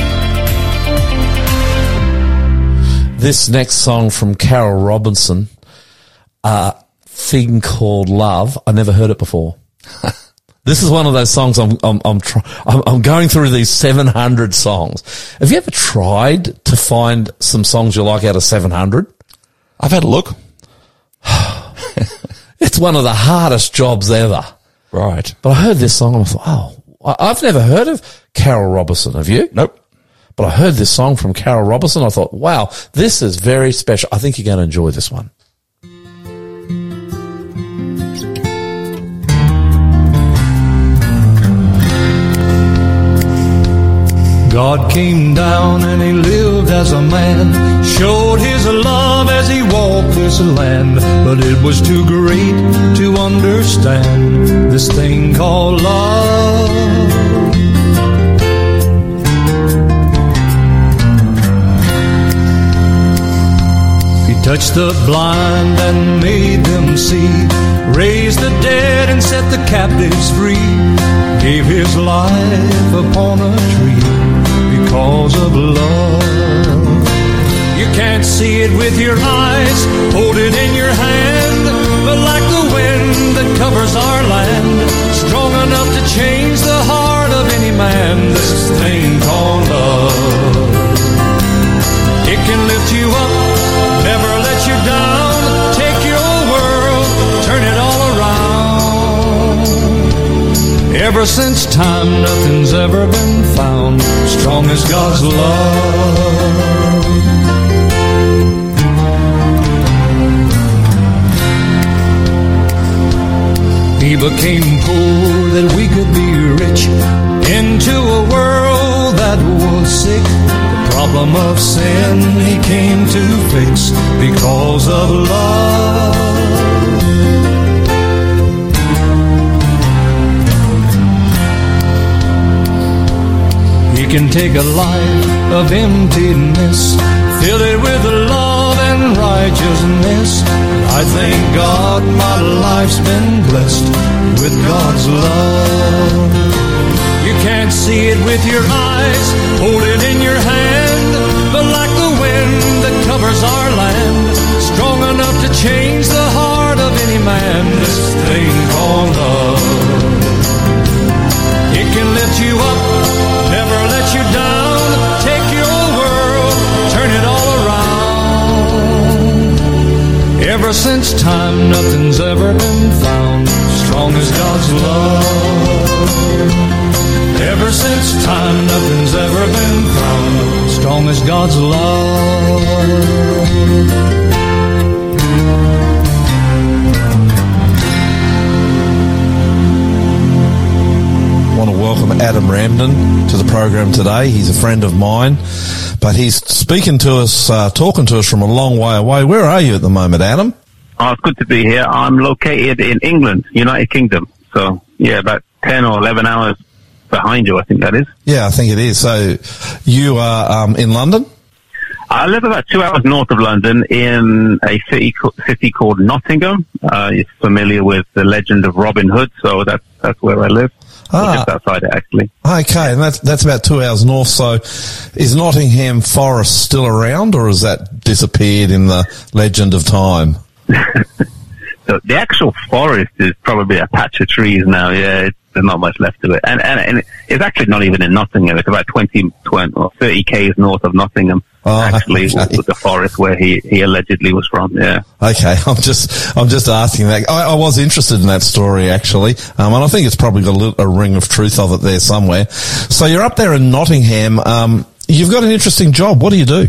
B: This next song from Carol Robinson, uh, thing called Love. I never heard it before. this is one of those songs I'm, I'm, I'm, try, I'm, I'm going through these 700 songs. Have you ever tried to find some songs you like out of 700?
C: I've had a look.
B: It's one of the hardest jobs ever.
C: Right.
B: But I heard this song and oh, I thought, oh, I've never heard of Carol Robinson. Have you?
C: Nope.
B: But I heard this song from Carol Robinson. I thought, wow, this is very special. I think you're going to enjoy this one.
D: God came down and he lived as a man, showed his love as he walked this land. But it was too great to understand this thing called love. He touched the blind and made them see, raised the dead and set the captives free, gave his life upon a tree because of love. You can't see it with your eyes, hold it in your hand, but like the wind that covers our land, strong enough to change the heart of any man. This thing called love. It can lift you up, never let you down. Ever since time, nothing's ever been found strong as God's love. He became poor that we could be rich into a world that was sick. The problem of sin he came to fix because of love. Can take a life of emptiness, fill it with love and righteousness. I thank God my life's been blessed with God's love. You can't see it with your eyes, hold it in your hand, but like the wind that covers our land, strong enough to change the heart of any man. This thing called love. Can lift you up, never let you down. Take your world, turn it all around. Ever since time, nothing's ever been found strong as God's love. Ever since time, nothing's ever been found strong as God's love.
B: Adam Ramdin to the program today. He's a friend of mine, but he's speaking to us, uh, talking to us from a long way away. Where are you at the moment, Adam?
G: Oh, it's good to be here. I'm located in England, United Kingdom. So, yeah, about 10 or 11 hours behind you, I think that is.
B: Yeah, I think it is. So you are um, in London?
G: I live about two hours north of London in a city city called Nottingham. Uh, you're familiar with the legend of Robin Hood, so that's that's where I live.
B: Ah.
G: Just outside it, actually.
B: Okay, and that's that's about two hours north. So, is Nottingham Forest still around, or has that disappeared in the legend of time?
G: So the actual forest is probably a patch of trees now. Yeah, it's, there's not much left of it, and and, and it's actually not even in Nottingham. It's about 20, 20 or thirty k's north of Nottingham.
B: Oh,
G: actually,
B: okay.
G: with the forest where he he allegedly was from. Yeah.
B: Okay, I'm just I'm just asking that. I, I was interested in that story actually, um, and I think it's probably got a, little, a ring of truth of it there somewhere. So you're up there in Nottingham. Um, you've got an interesting job. What do you do?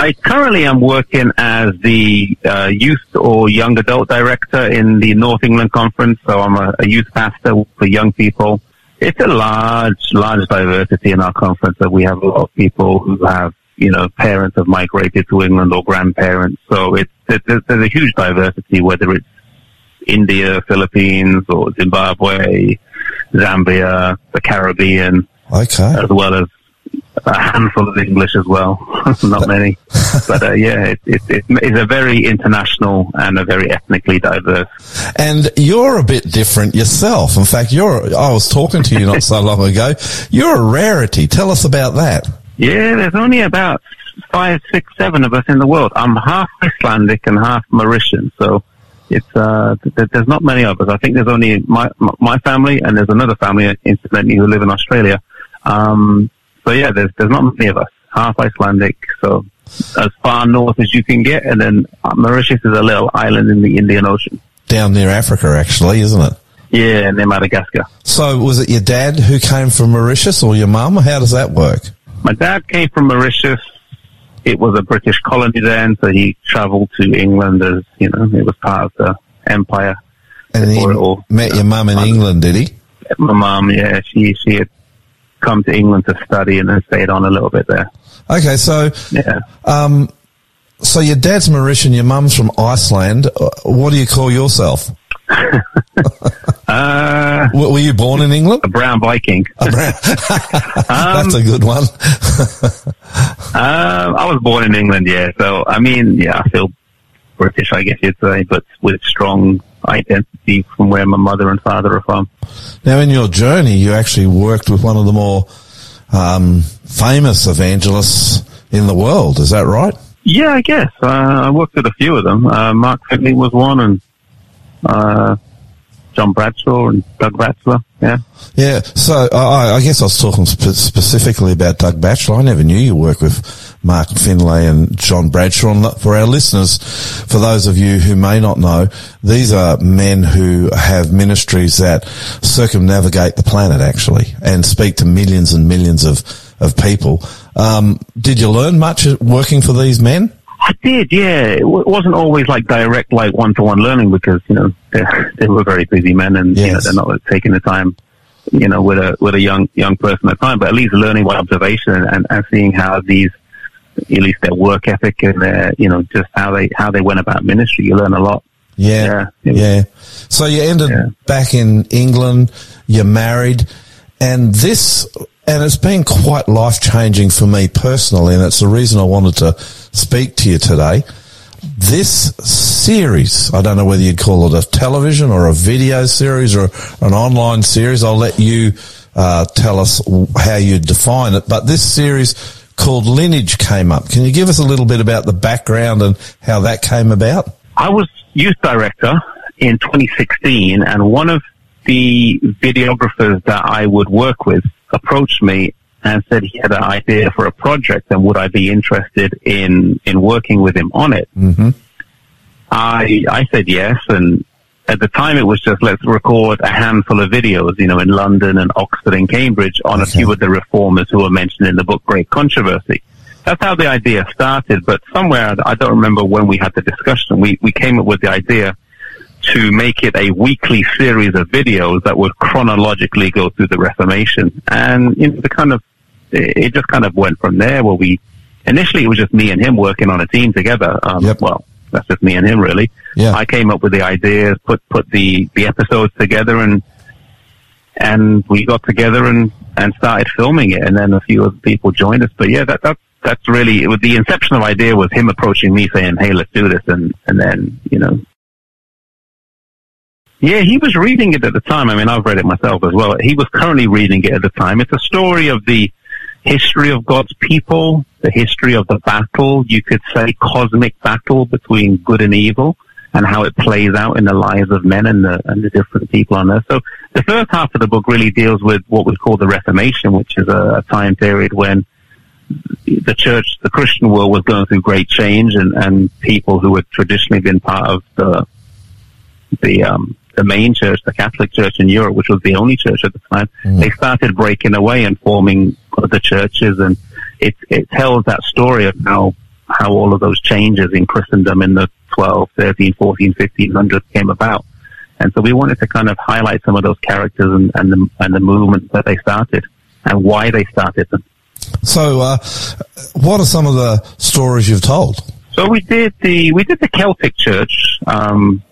G: I currently am working as the uh, youth or young adult director in the North England Conference. So I'm a, a youth pastor for young people. It's a large, large diversity in our conference. So we have a lot of people who have, you know, parents have migrated to England or grandparents. So it's there's, there's a huge diversity, whether it's India, Philippines, or Zimbabwe, Zambia, the Caribbean
B: Okay.
G: as well as a handful of English as well. Not many, but uh, yeah, it, it, it, it's a very international and a very ethnically diverse.
B: And you're a bit different yourself. In fact, you're, I was talking to you not so long ago. You're a rarity. Tell us about that.
G: Yeah, there's only about five, six, seven of us in the world. I'm half Icelandic and half Mauritian, so it's uh, th- there's not many of us. I think there's only my my family and there's another family, incidentally, who live in Australia. Um, so yeah, there's there's not many of us. Half Icelandic, so as far north as you can get, and then Mauritius is a little island in the Indian Ocean.
B: Down near Africa, actually, isn't it?
G: Yeah, near Madagascar.
B: So was it your dad who came from Mauritius or your mum? How does that work?
G: My dad came from Mauritius. It was a British colony then, so he travelled to England as, you know, it was part of the empire.
B: And he
G: all-
B: met your mum in England, did he?
G: My mum, yeah, she, she had come to England to study and then stayed on a little bit there.
B: Okay, so
G: Yeah.
B: um, so your dad's Mauritian, your mum's from Iceland. Uh, What do you call yourself?
G: Uh,
B: Were you born in England?
G: a brown Viking.
B: That's a good one.
G: Um, I was born in England, yeah. So, I mean, yeah, I feel British, I guess you'd say, but with strong identity from where my mother and father are from.
B: Now, in your journey, you actually worked with one of the more um, famous evangelists in the world. Is that right?
G: Yeah, I guess. Uh, I worked with a few of them. Uh, Mark Finley was one, and uh, John Bradshaw and Doug Batchelor. Yeah.
B: Yeah. So I, I guess I was talking spe- specifically about Doug Batchelor. I never knew you worked with Mark Finley and John Bradshaw. And for our listeners, for those of you who may not know, these are men who have ministries that circumnavigate the planet actually and speak to millions and millions of, of people. Um, did you learn much working for these men?
G: I did, yeah. It w- wasn't always like direct, like one-to-one learning because you know they, were very busy men, and you know, they're not like, taking the time, you know, with a with a young young person at a time. But at least learning by observation and, and seeing how these, at least their work ethic and their, you know, just how they how they went about ministry. You learn a lot.
B: Yeah,
G: Yeah.
B: yeah. So you ended
G: Yeah.
B: back in England. You're married, and this, and it's been quite life changing for me personally, and it's the reason I wanted to speak to you today. This series, I don't know whether you'd call it a television or a video series or an online series. I'll let you uh, tell us how you define it. But this series called Lineage came up. Can you give us a little bit about the background and how that came about?
G: I was youth director in 2016, and one of the videographers that I would work with approached me and said he had an idea for a project, and would I be interested in in working with him on it?
B: Mm-hmm.
G: I I said yes, and at the time it was just let's record a handful of videos, you know, in London and Oxford and Cambridge on a few of the reformers who were mentioned in the book Great Controversy. That's how the idea started, but somewhere, I don't remember when we had the discussion, we, we came up with the idea to make it a weekly series of videos that would chronologically go through the Reformation. And you know, the kind of, it it just kind of went from there where we, initially it was just me and him working on a team together. Um,
B: Yep.
G: Well, that's just me and him really.
B: Yeah.
G: I came up with the ideas, put, put the, the episodes together and, and we got together and, and started filming it. And then a few other people joined us. But yeah, that, that, that's really, it was the inception of the idea was him approaching me saying, Hey, let's do this. And, and then, you know, yeah, he was reading it at the time. I mean, I've read it myself as well. He was currently reading it at the time. It's a story of the history of God's people, the history of the battle, you could say cosmic battle between good and evil, and how it plays out in the lives of men and the, and the different people on earth. So the first half of the book really deals with what we call the Reformation, which is a, a time period when the church, the Christian world was going through great change and, and people who had traditionally been part of the, the, um, the main church, the Catholic Church in Europe, which was the only church at the time, they started breaking away and forming other churches, and it it tells that story of how how all of those changes in Christendom in the 12, 13, 14, 1500s came about. And so we wanted to kind of highlight some of those characters and, and the and the movements that they started and why they started them.
B: So, uh, what are some of the stories you've told?
G: So we did the we did the Celtic Church um,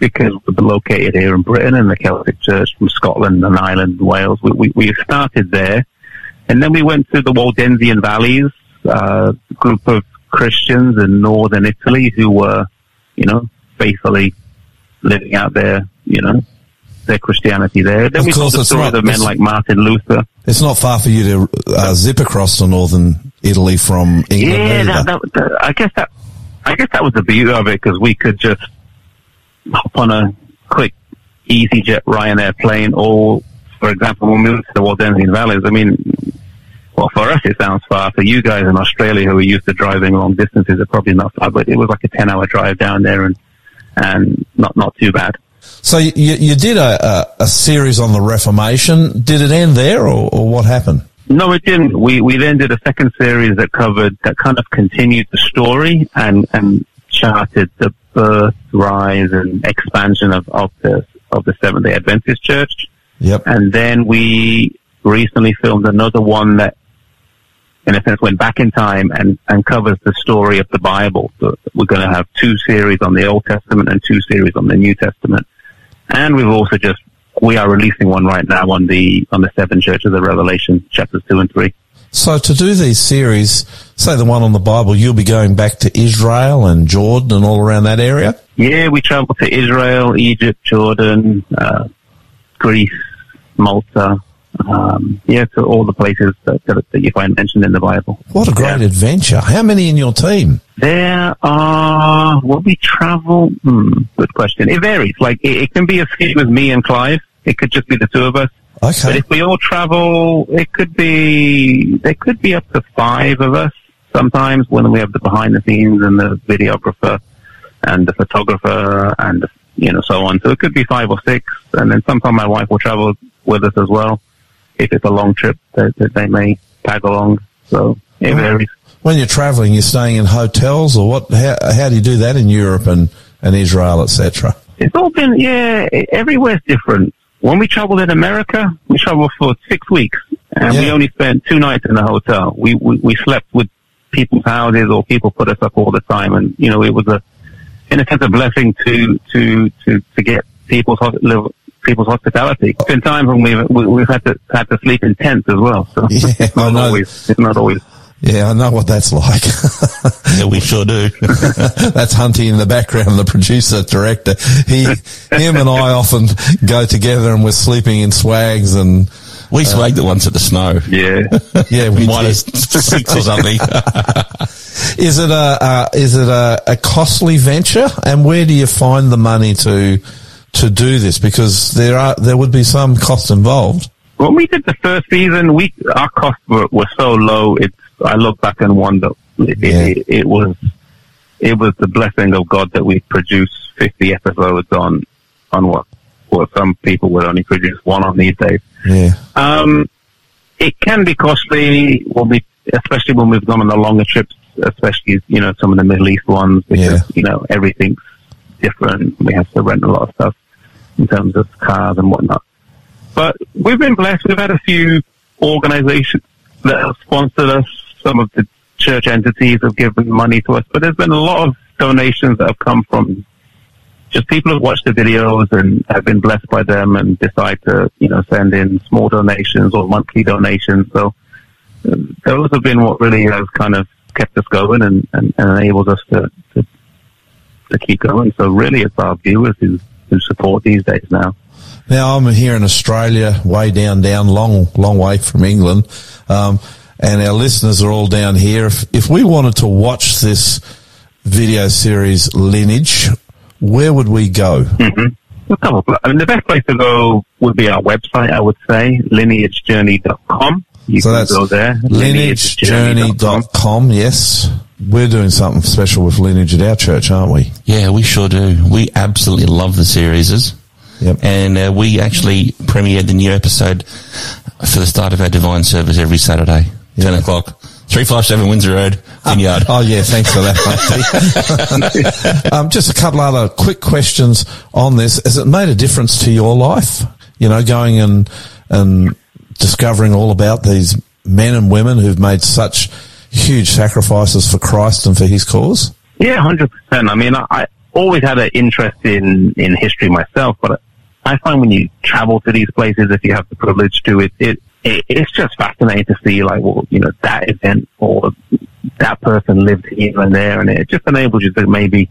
G: because we're located here in Britain, and the Celtic Church from Scotland and Ireland, and Wales. We, we we started there, and then we went to the Waldensian Valleys, uh, group of Christians in northern Italy who were, you know, faithfully living out their, you know, their Christianity there. Then
B: Of
G: we
B: course,
G: told the
B: it's
G: story
B: not-
G: of men like Martin Luther.
B: It's not far for you to uh, zip across to northern Italy from England.
G: Yeah, that, that, that, I guess that I guess that was the beauty of it because we could just hop on a quick EasyJet Ryanair plane, or for example, when we went to the Waldensian Valleys. I mean, well, for us it sounds far. For you guys in Australia who are used to driving long distances, it's probably not far, but it was like a ten-hour drive down there, and and not not too bad.
B: So you, you did a, a, a series on the Reformation. Did it end there, or, or what happened?
G: No, it didn't. We we then did a second series that covered that kind of continued the story and and charted the birth, rise, and expansion of of the of the Seventh Day Adventist Church.
B: Yep.
G: And then we recently filmed another one that, in a sense, went back in time and and covers the story of the Bible. So we're going to have two series on the Old Testament and two series on the New Testament. And we've also just we are releasing one right now on the on the seven churches of Revelation, chapters two and three.
B: So to do these series, say the one on the Bible, you'll be going back to Israel and Jordan and all around that area.
G: Yeah, we traveled to Israel, Egypt, Jordan, uh, Greece, Malta. Um, yeah, to all the places that, that, that you find mentioned in the Bible.
B: What a great
G: Yeah.
B: adventure! How many in your team?
G: There are, will we travel? Hmm, good question. It varies. Like, it, it can be a skit with me and Clive. It could just be the two of us.
B: Okay.
G: But if we all travel, it could be, there could be up to five of us. sometimes when we have the behind the scenes and the videographer and the photographer and you know so on. So it could be five or six, and then sometimes my wife will travel with us as well if it's a long trip that, that they may tag along. So it varies.
B: When you're traveling, you're staying in hotels or what? How, how do you do that in Europe and, and Israel, etc.?
G: It's all been yeah, everywhere's different. When we traveled in America, we traveled for six weeks, and we only spent two nights in a hotel. We, we we slept with people's houses, or people put us up all the time, and you know it was a in a sense a blessing to to to to get people's people's hospitality. There's been times when we've we, we've had to had to sleep in tents as well. So
B: Yeah,
G: it's
B: I
G: not
B: know.
G: always it's not always
B: Yeah, I know what that's like.
C: Yeah, we sure do.
B: that's Hunty in the background, the producer, director. He, him and I often go together and we're sleeping in swags and,
C: we swagged it once at the snow.
G: yeah.
B: yeah, we
C: Minus
B: did.
C: six or something.
B: Is it a, uh, is it a, a costly venture? And where do you find the money to, to do this? Because there are, there would be some cost involved.
G: When we did the first season, we our costs were, were so low. It's I look back and wonder. It,
B: Yeah.
G: it, it was it was the blessing of God that we produced fifty episodes on on what what some people would only produce one on these days.
B: Yeah.
G: Um, it can be costly when we, especially when we've gone on the longer trips, especially you know some of the Middle East ones because
B: Yeah.
G: you know everything's different. We have to rent a lot of stuff in terms of cars and whatnot. But we've been blessed. We've had a few organizations that have sponsored us. Some of the church entities have given money to us, but there's been a lot of donations that have come from just people who've watched the videos and have been blessed by them and decide to, you know, send in small donations or monthly donations. So uh, those have been what really has kind of kept us going and, and, and enabled us to, to to keep going. So really, it's our viewers who who support these days now.
B: Now I'm here in Australia, way down, down, long, long way from England, um, and our listeners are all down here. If, if we wanted to watch this video series Lineage, where would we go?
G: A couple. I mean, the best place to go would be our website. I would say lineagejourney.com. You
B: So
G: can
B: that's
G: go there.
B: lineagejourney.com. Yes, we're doing something special with Lineage at our church, aren't we?
C: yeah, we sure do. We absolutely love the series.
B: Yep.
C: And uh, we actually premiered the new episode for the start of our divine service every Saturday, 10 o'clock. 357 Windsor Road, Vineyard.
B: Oh yeah, thanks for that. um, just a couple other quick questions on this. Has it made a difference to your life? You know, going and and discovering all about these men and women who've made such huge sacrifices for Christ and for His cause.
G: Yeah, hundred percent. I mean, I, I always had an interest in in history myself, but I find when you travel to these places, if you have the privilege to, it it, it it's just fascinating to see like, well, you know, that event or that person lived here and there, and it just enables you to maybe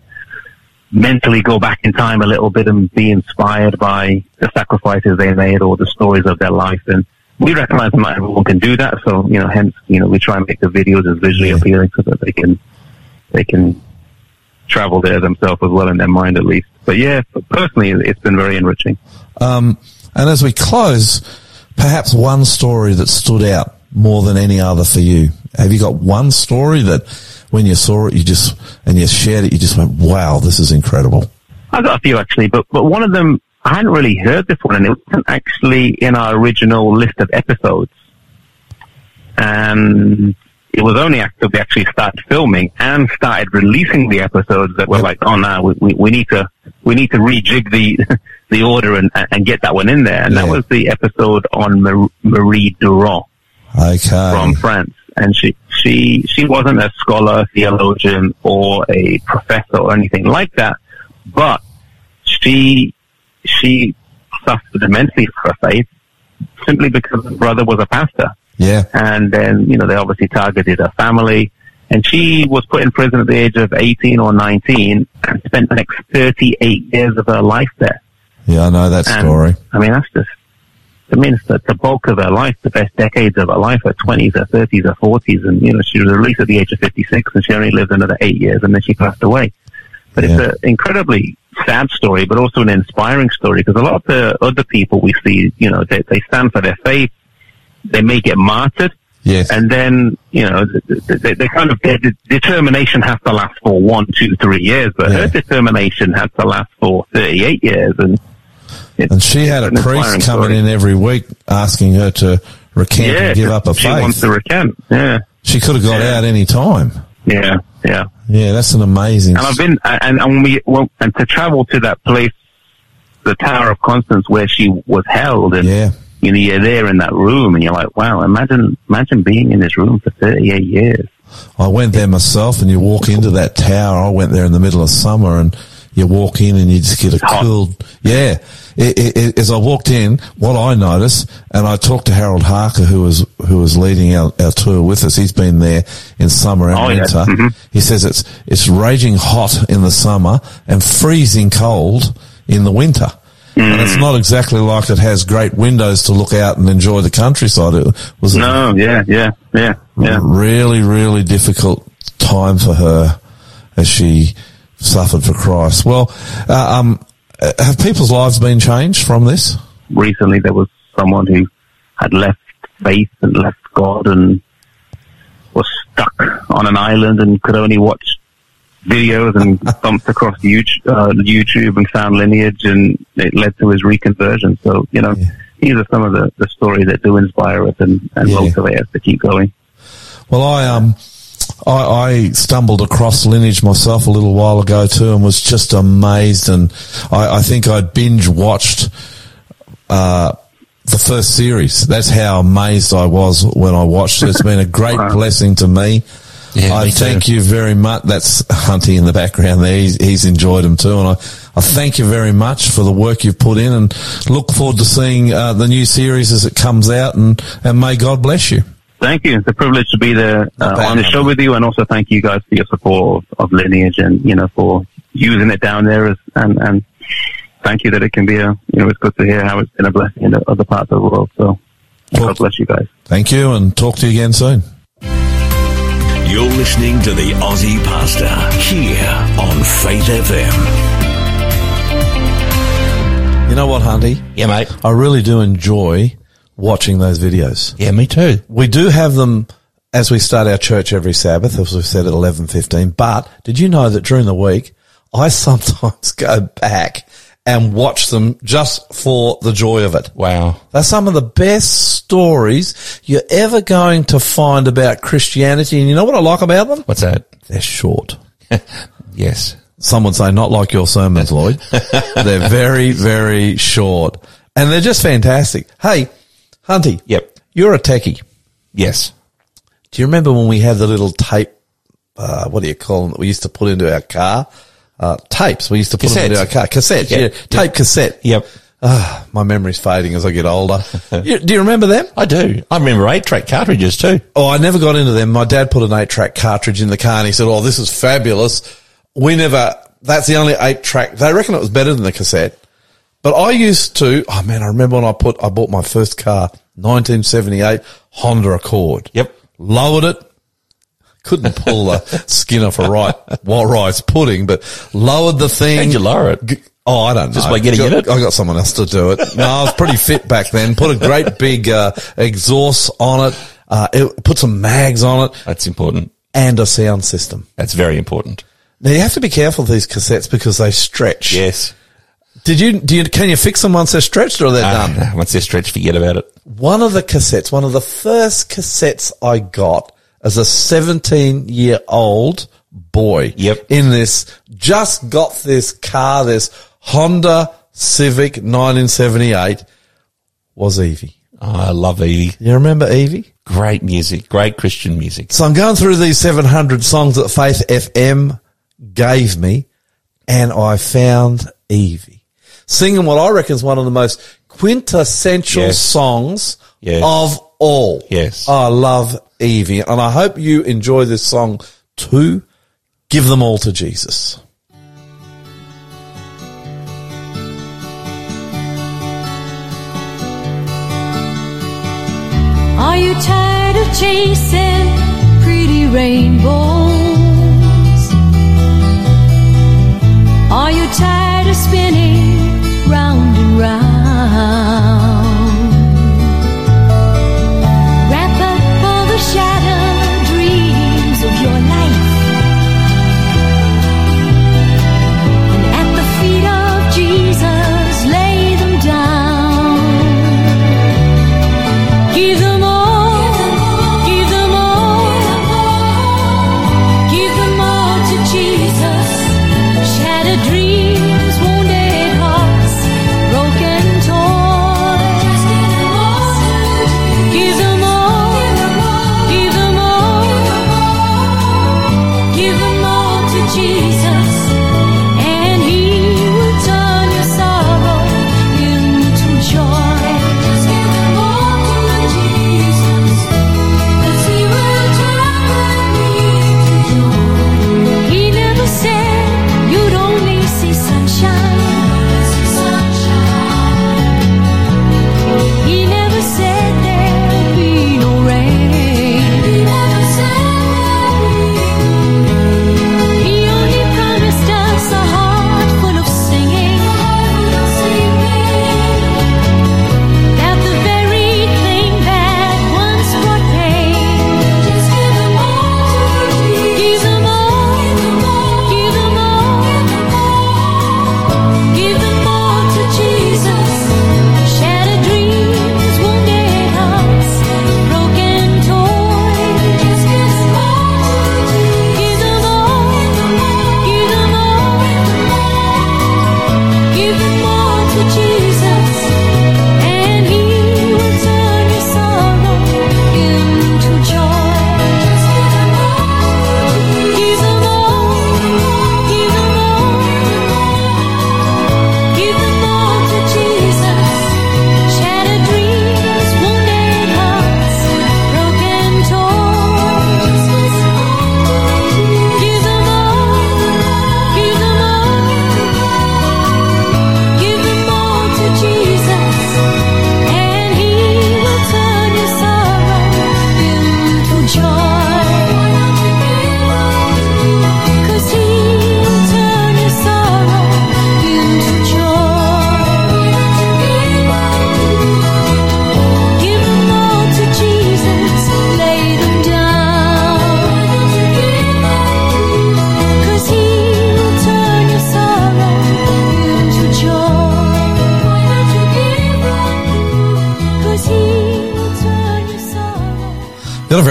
G: mentally go back in time a little bit and be inspired by the sacrifices they made or the stories of their life. And we recognize not everyone can do that, so you know, hence, you know, we try and make the videos as visually appealing so that they can they can travel there themselves as well in their mind at least. But yeah, personally, it's been very enriching.
B: Um, and as we close, perhaps one story that stood out more than any other for you. Have you got one story that when you saw it, you just, and you shared it, you just went, wow, this is incredible.
G: I've got a few actually, but, but one of them, I hadn't really heard this one and it wasn't actually in our original list of episodes. And it was only after we actually started filming and started releasing the episodes that we're like, oh no, we, we, we need to, we need to rejig the, the order and, and get that one in there. And that was the episode on Mar- Marie Durand.
B: Okay.
G: from France, and she she she wasn't a scholar, theologian, or a professor or anything like that, but she she suffered immensely for her faith simply because her brother was a pastor,
B: yeah.
G: and then you know they obviously targeted her family. And she was put in prison at the age of 18 or 19 and spent the next 38 years of her life there.
B: Yeah, I know that
G: And,
B: story.
G: I mean, that's just, I mean, it's the, the bulk of her life, the best decades of her life, her 20s, her 30s, her 40s. And, you know, she was released at the age of 56 and she only lived another eight years and then she passed away. But
B: Yeah.
G: it's an incredibly sad story, but also an inspiring story because a lot of the other people we see, you know, they, they stand for their faith. They may get martyred,
B: Yes.
G: And then, you know, they, they, kind of, their determination has to last for one, two, three years, but
B: Yeah.
G: her determination has to last for 38 years. And,
B: And she had a priest coming
G: story.
B: in every week asking her to recant
G: Yeah,
B: and give up her
G: she wants
B: faith.
G: to recant. Yeah,
B: She could have got
G: Yeah.
B: out any time.
G: Yeah, yeah.
B: Yeah, that's an amazing.
G: And I've been, and, and when we, well, and to travel to that place, the Tower of Constance where she was held and,
B: Yeah.
G: you know, you're there in that room and you're like, wow, imagine, imagine being in this room for 38 years.
B: I went there myself, and you walk into that tower. I went there in the middle of summer, and you walk in, and you just get a cool. Yeah, it, it, it, as I walked in, what I noticed, and I talked to Harold Harker, who was who was leading our, our tour with us. He's been there in summer and
G: Oh, yeah.
B: winter.
G: Mhm.
B: He says it's it's raging hot in the summer and freezing cold in the winter. And it's not exactly like it has great windows to look out and enjoy the countryside. It was
G: No, yeah, yeah, yeah, yeah.
B: really, really difficult time for her as she suffered for Christ. Well, uh, um, uh, have people's lives been changed from this?
G: recently there was someone who had left faith and left God and was stuck on an island and could only watch videos and bumped across YouTube, uh, YouTube and found lineage and it led to his reconversion. So, you know, these are some of the, the stories that do inspire us and, and
B: Yeah.
G: motivate us to keep going.
B: Well, I um, I, I stumbled across Lineage myself a little while ago too, and was just amazed. And I, I think I binge watched uh, the first series. That's how amazed I was when I watched it. It's been a great
G: Wow.
B: blessing to me.
C: Yeah,
B: I
C: me too.
B: thank you very much. That's Hunty in the background there. He's, he's enjoyed them too. And I, I thank you very much for the work you've put in and look forward to seeing uh, the new series as it comes out. And, and may God bless you.
G: Thank you. It's a privilege to be there uh,
B: bad,
G: on the show
B: bad.
G: with you, and also thank you guys for your support of, of Lineage and you know for using it down there. As, and and thank you that it can be a you know it's good to hear how it's been a blessing in other parts of the world. So
B: Cool.
G: God bless you guys.
B: Thank you and talk to you again soon.
A: You're listening to the Aussie Pastor here on Faith FM.
B: You know what, Hunty?
C: Yeah, mate.
B: I really do enjoy watching those videos.
C: Yeah, me too.
B: We do have them as we start our church every Sabbath, as we've said at eleven fifteen. But did you know that during the week, I sometimes go back and watch them just for the joy of it.
C: Wow.
B: They're some of the best stories you're ever going to find about Christianity. And you know what I like about them?
C: What's that?
B: They're short.
C: Yes.
B: Some would say not like your sermons, Lloyd. they're very, very short. And they're just fantastic. Hey, Hunty.
C: Yep.
B: You're a techie.
C: Yes.
B: Do you remember when we had the little tape, uh, what do you call them that we used to put into our car? Uh, tapes. We used to put them into our car. Cassette. Yeah.
C: Yeah.
B: Tape cassette.
C: Yep.
B: Ah, my memory's fading as I get older. you, do you remember them?
C: I do. I remember eight track cartridges too.
B: Oh, I never got into them. My dad put an eight track cartridge in the car and he said, Oh, this is fabulous. We never, that's the only eight track. They reckon it was better than the cassette. But I used to, oh man, I remember when I put, I bought my first car, 1978 Honda Accord.
C: Yep.
B: Lowered it. Couldn't pull the skin off a right, white rice pudding, but lowered the thing.
C: How'd you lower it?
B: G- Oh, I don't know.
C: Just by getting in it?
B: I got someone else to do it. No, I was pretty fit back then. Put a great big uh, exhaust on it. Uh, it. Put some mags on it
C: That's important.
B: and a sound system.
C: That's very important.
B: Now you have to be careful with these cassettes because they stretch.
C: Yes.
B: Did you? Do you? Can you fix them once they're stretched or they're done?
C: Ah, once they're stretched, forget about it.
B: One of the cassettes, one of the first cassettes I got as a 17 year old boy.
C: Yep.
B: In this, just got this car, this Honda Civic 1978 was Evie.
C: Oh, I love Evie.
B: You remember Evie?
C: Great music. Great Christian music.
B: So I'm going through these 700 songs that Faith FM gave me and I found Evie singing what I reckon is one of the most quintessential
C: Yes.
B: songs
C: Yes.
B: of all.
C: Yes.
B: I love Evie and I hope you enjoy this song too. Give them all to Jesus.
F: Are you tired of chasing pretty rainbows? Are you tired of spinning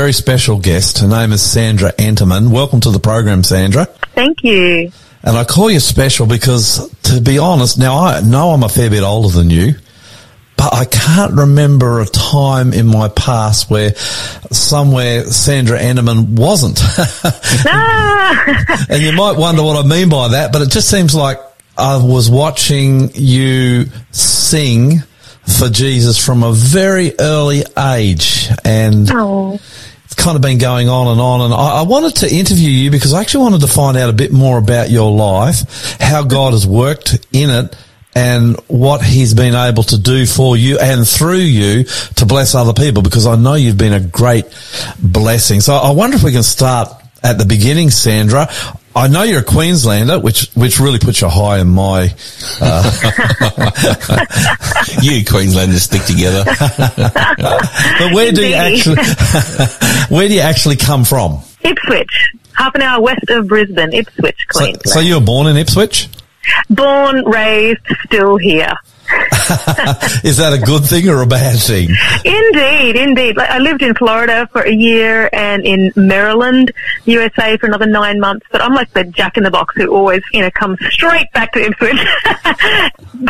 B: very special guest. Her name is Sandra Enterman. Welcome to the program, Sandra.
H: Thank you.
B: And I call you special because, to be honest, now I know I'm a fair bit older than you, but I can't remember a time in my past where somewhere Sandra Enterman wasn't.
H: Ah!
B: and you might wonder what I mean by that, but it just seems like I was watching you sing for Jesus from a very early age. And
H: oh,
B: kind of been going on and on. And I, I wanted to interview you because I actually wanted to find out a bit more about your life, how God has worked in it, and what He's been able to do for you and through you to bless other people. Because I know you've been a great blessing. So I wonder if we can start at the beginning, Sandra. I know you're a Queenslander, which which really puts you high in my.
C: Uh, you Queenslanders stick together.
B: But where do you actually where do you actually come from?
H: Ipswich, half an hour west of Brisbane, Ipswich,
B: So,
H: Queensland.
B: so you were born in Ipswich.
H: Born, raised, still here.
B: Is that a good thing or a bad thing?
H: Indeed, indeed. Like, I lived in Florida for a year and in Maryland, USA for another nine months. But I'm like the jack in the box who always, you know, comes straight back to Ipswich.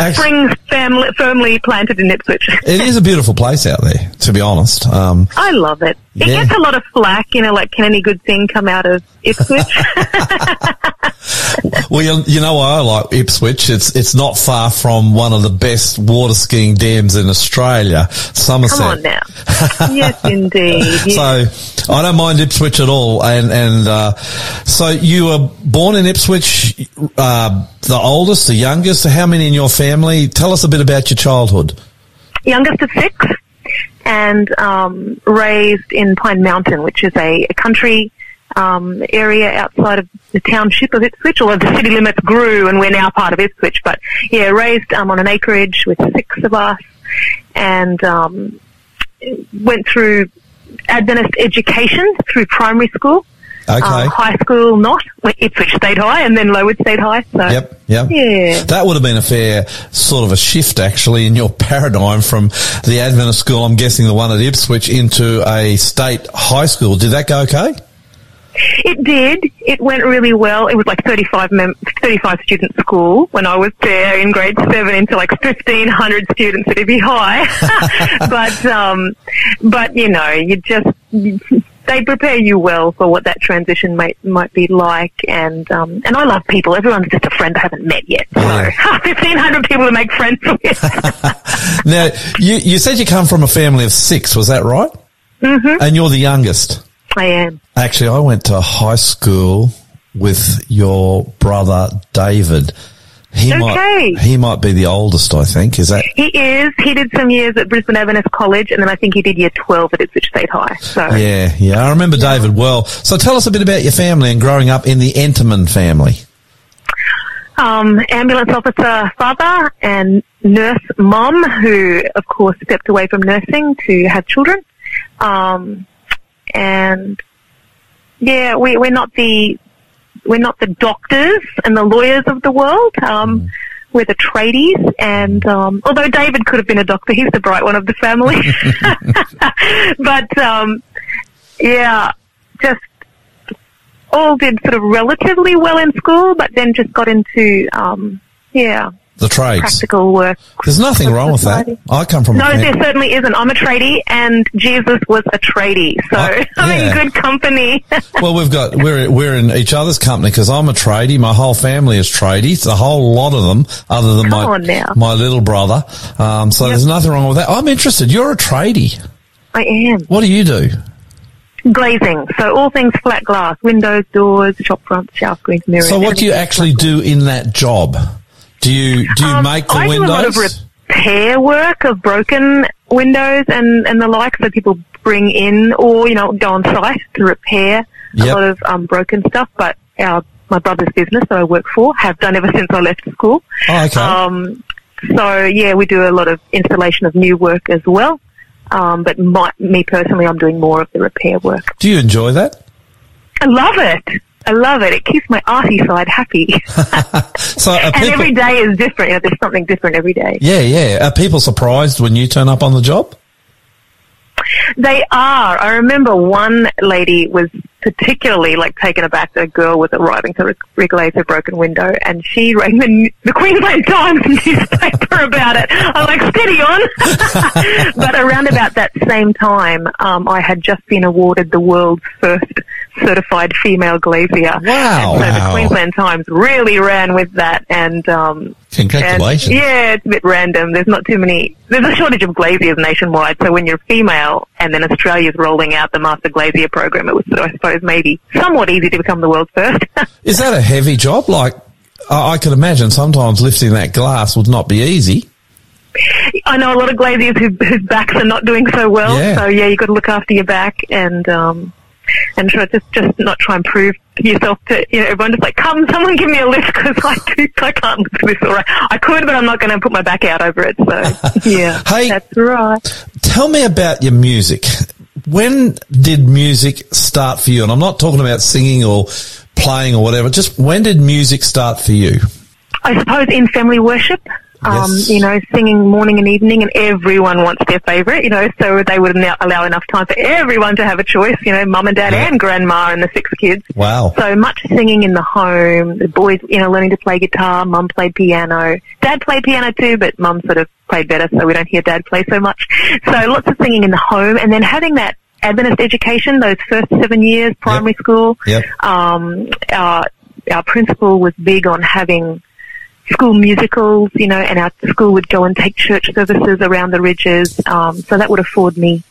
H: Springs family, firmly planted in Ipswich.
B: It is a beautiful place out there, to be honest. Um,
H: I love it. It
B: Yeah.
H: gets a lot of flack, you know, like can any good thing come out of Ipswich?
B: well, you, you know why I like Ipswich? It's it's not far from one of the best water skiing dams in Australia, Somerset.
H: Come on now. yes, indeed. Yes.
B: So I don't mind Ipswich at all. And and uh, so you were born in Ipswich, uh, the oldest, the youngest. How many in your family? Tell us a bit about your childhood.
H: youngest of six, and um, raised in Pine Mountain, which is a, a country um, area outside of the township of Ipswich, although the city limits grew and we're now part of Ipswich. But yeah, raised um, on an acreage with six of us, and um, went through Adventist education through primary school.
B: Okay.
H: Um, high school, not Ipswich State High, and then Lowood State High. So
B: Yep, yep.
H: Yeah.
B: That would have been a fair sort of a shift actually in your paradigm from the Adventist school, I'm guessing the one at Ipswich, into a state high school. Did that go okay?
H: It did. It went really well. It was like 35, mem- 35 student school when I was there in grade seven into like 1500 students at Ibby High. but, um, but you know, you just, they prepare you well for what that transition might, might be like. And, um, and I love people. Everyone's just a friend I haven't met yet. So
B: Yeah.
H: 1500 people to make friends with.
B: Now, you, you said you come from a family of six, was that right? Mm-hmm. And you're the youngest.
H: I am.
B: Actually, I went to high school with your brother David. He
H: Okay.
B: might he might be the oldest, I think. Is that
H: He is. He did some years at Brisbane Adventist College and then I think he did year 12 at Ipswich State High. So.
B: Yeah, yeah. I remember David well. So tell us a bit about your family and growing up in the Enterman family.
H: um, ambulance officer father and nurse mom, who of course stepped away from nursing to have children. Um, and yeah, we, we're not the we're not the doctors and the lawyers of the world. Um, We're the tradies, and um, although David could have been a doctor, he's the bright one of the family. but um, yeah, just all did sort of relatively well in school, but then just got into um, yeah
B: The trades.
H: practical work.
B: There's nothing wrong with that. I come from a
H: No, there certainly isn't. I'm a tradie, and Jesus was a tradie, so I'm
B: yeah.
H: in good company.
B: Well, we've got we're we're in each other's company because I'm a tradie. My whole family is tradies. A whole lot of them, other than
H: Come
B: my my little brother. Um, so there's nothing wrong with that. I'm interested. You're a tradie.
H: I am
B: What do you do?
H: glazing, so all things flat glass, windows, doors, shop fronts, shower screens, mirrors.
B: So what do you actually do in that job? Do you do you
H: Um,
B: make the
H: I
B: windows?
H: do a lot of repair work of broken windows and, and the like, so people bring in or, you know, go on site to repair
B: Yep.
H: a lot of um, broken stuff, but our, my brother's business that I work for have done ever since I left school.
B: Oh, okay.
H: Um, so yeah, we do a lot of installation of new work as well. Um, but my, me personally, I'm doing more of the repair work.
B: do you enjoy that?
H: I love it. I love it. It keeps my arty side happy.
B: So
H: and
B: people,
H: every day is different. You know, there's something different every day.
B: yeah, yeah. Are people surprised when you turn up on the job?
H: They are. I remember one lady was particularly like taken aback that a girl was arriving to re- regulate her broken window, and she rang the, the Queensland Times newspaper about it. I'm like, steady on. but around about that same time, um, I had just been awarded the world's first certified female glazier.
B: Wow.
H: And so
C: Wow.
H: the Queensland Times really ran with that, and um,
C: Congratulations.
H: and, yeah, it's a bit random. There's not too many. There's a shortage of glaziers nationwide. So when you're female, and then Australia's rolling out the Master Glazier program, it was, I suppose, maybe somewhat easy to become the world's first.
B: Is that a heavy job? Like, I could imagine sometimes lifting that glass would not be easy.
H: I know a lot of glaziers who, whose backs are not doing so well.
B: Yeah.
H: So yeah, you've got to look after your back and um, and try just just not try and prove yourself to you know everyone just like come someone give me a lift because I do, I can't lift this all right. I could, but I'm not going to put my back out over it. So yeah,
B: Hey.
H: that's right.
B: Tell me about your music. When did music start for you? And I'm not talking about singing or playing or whatever. Just when did music start for you?
H: I suppose in family worship, um,
B: Yes.
H: you know, singing morning and evening, and everyone wants their favourite, you know, so they would allow enough time for everyone to have a choice, you know, mum and dad
B: Yeah.
H: and grandma and the six kids.
B: Wow.
H: So much singing in the home, the boys, you know, learning to play guitar, mum played piano. Dad played piano too, but mum sort of played better, so we don't hear dad play so much. So lots of singing in the home, and then having that Adventist education, those first seven years, primary school,
B: Yep.
H: um, our, our principal was big on having school musicals, you know, and our school would go and take church services around the ridges. Um, so that would afford me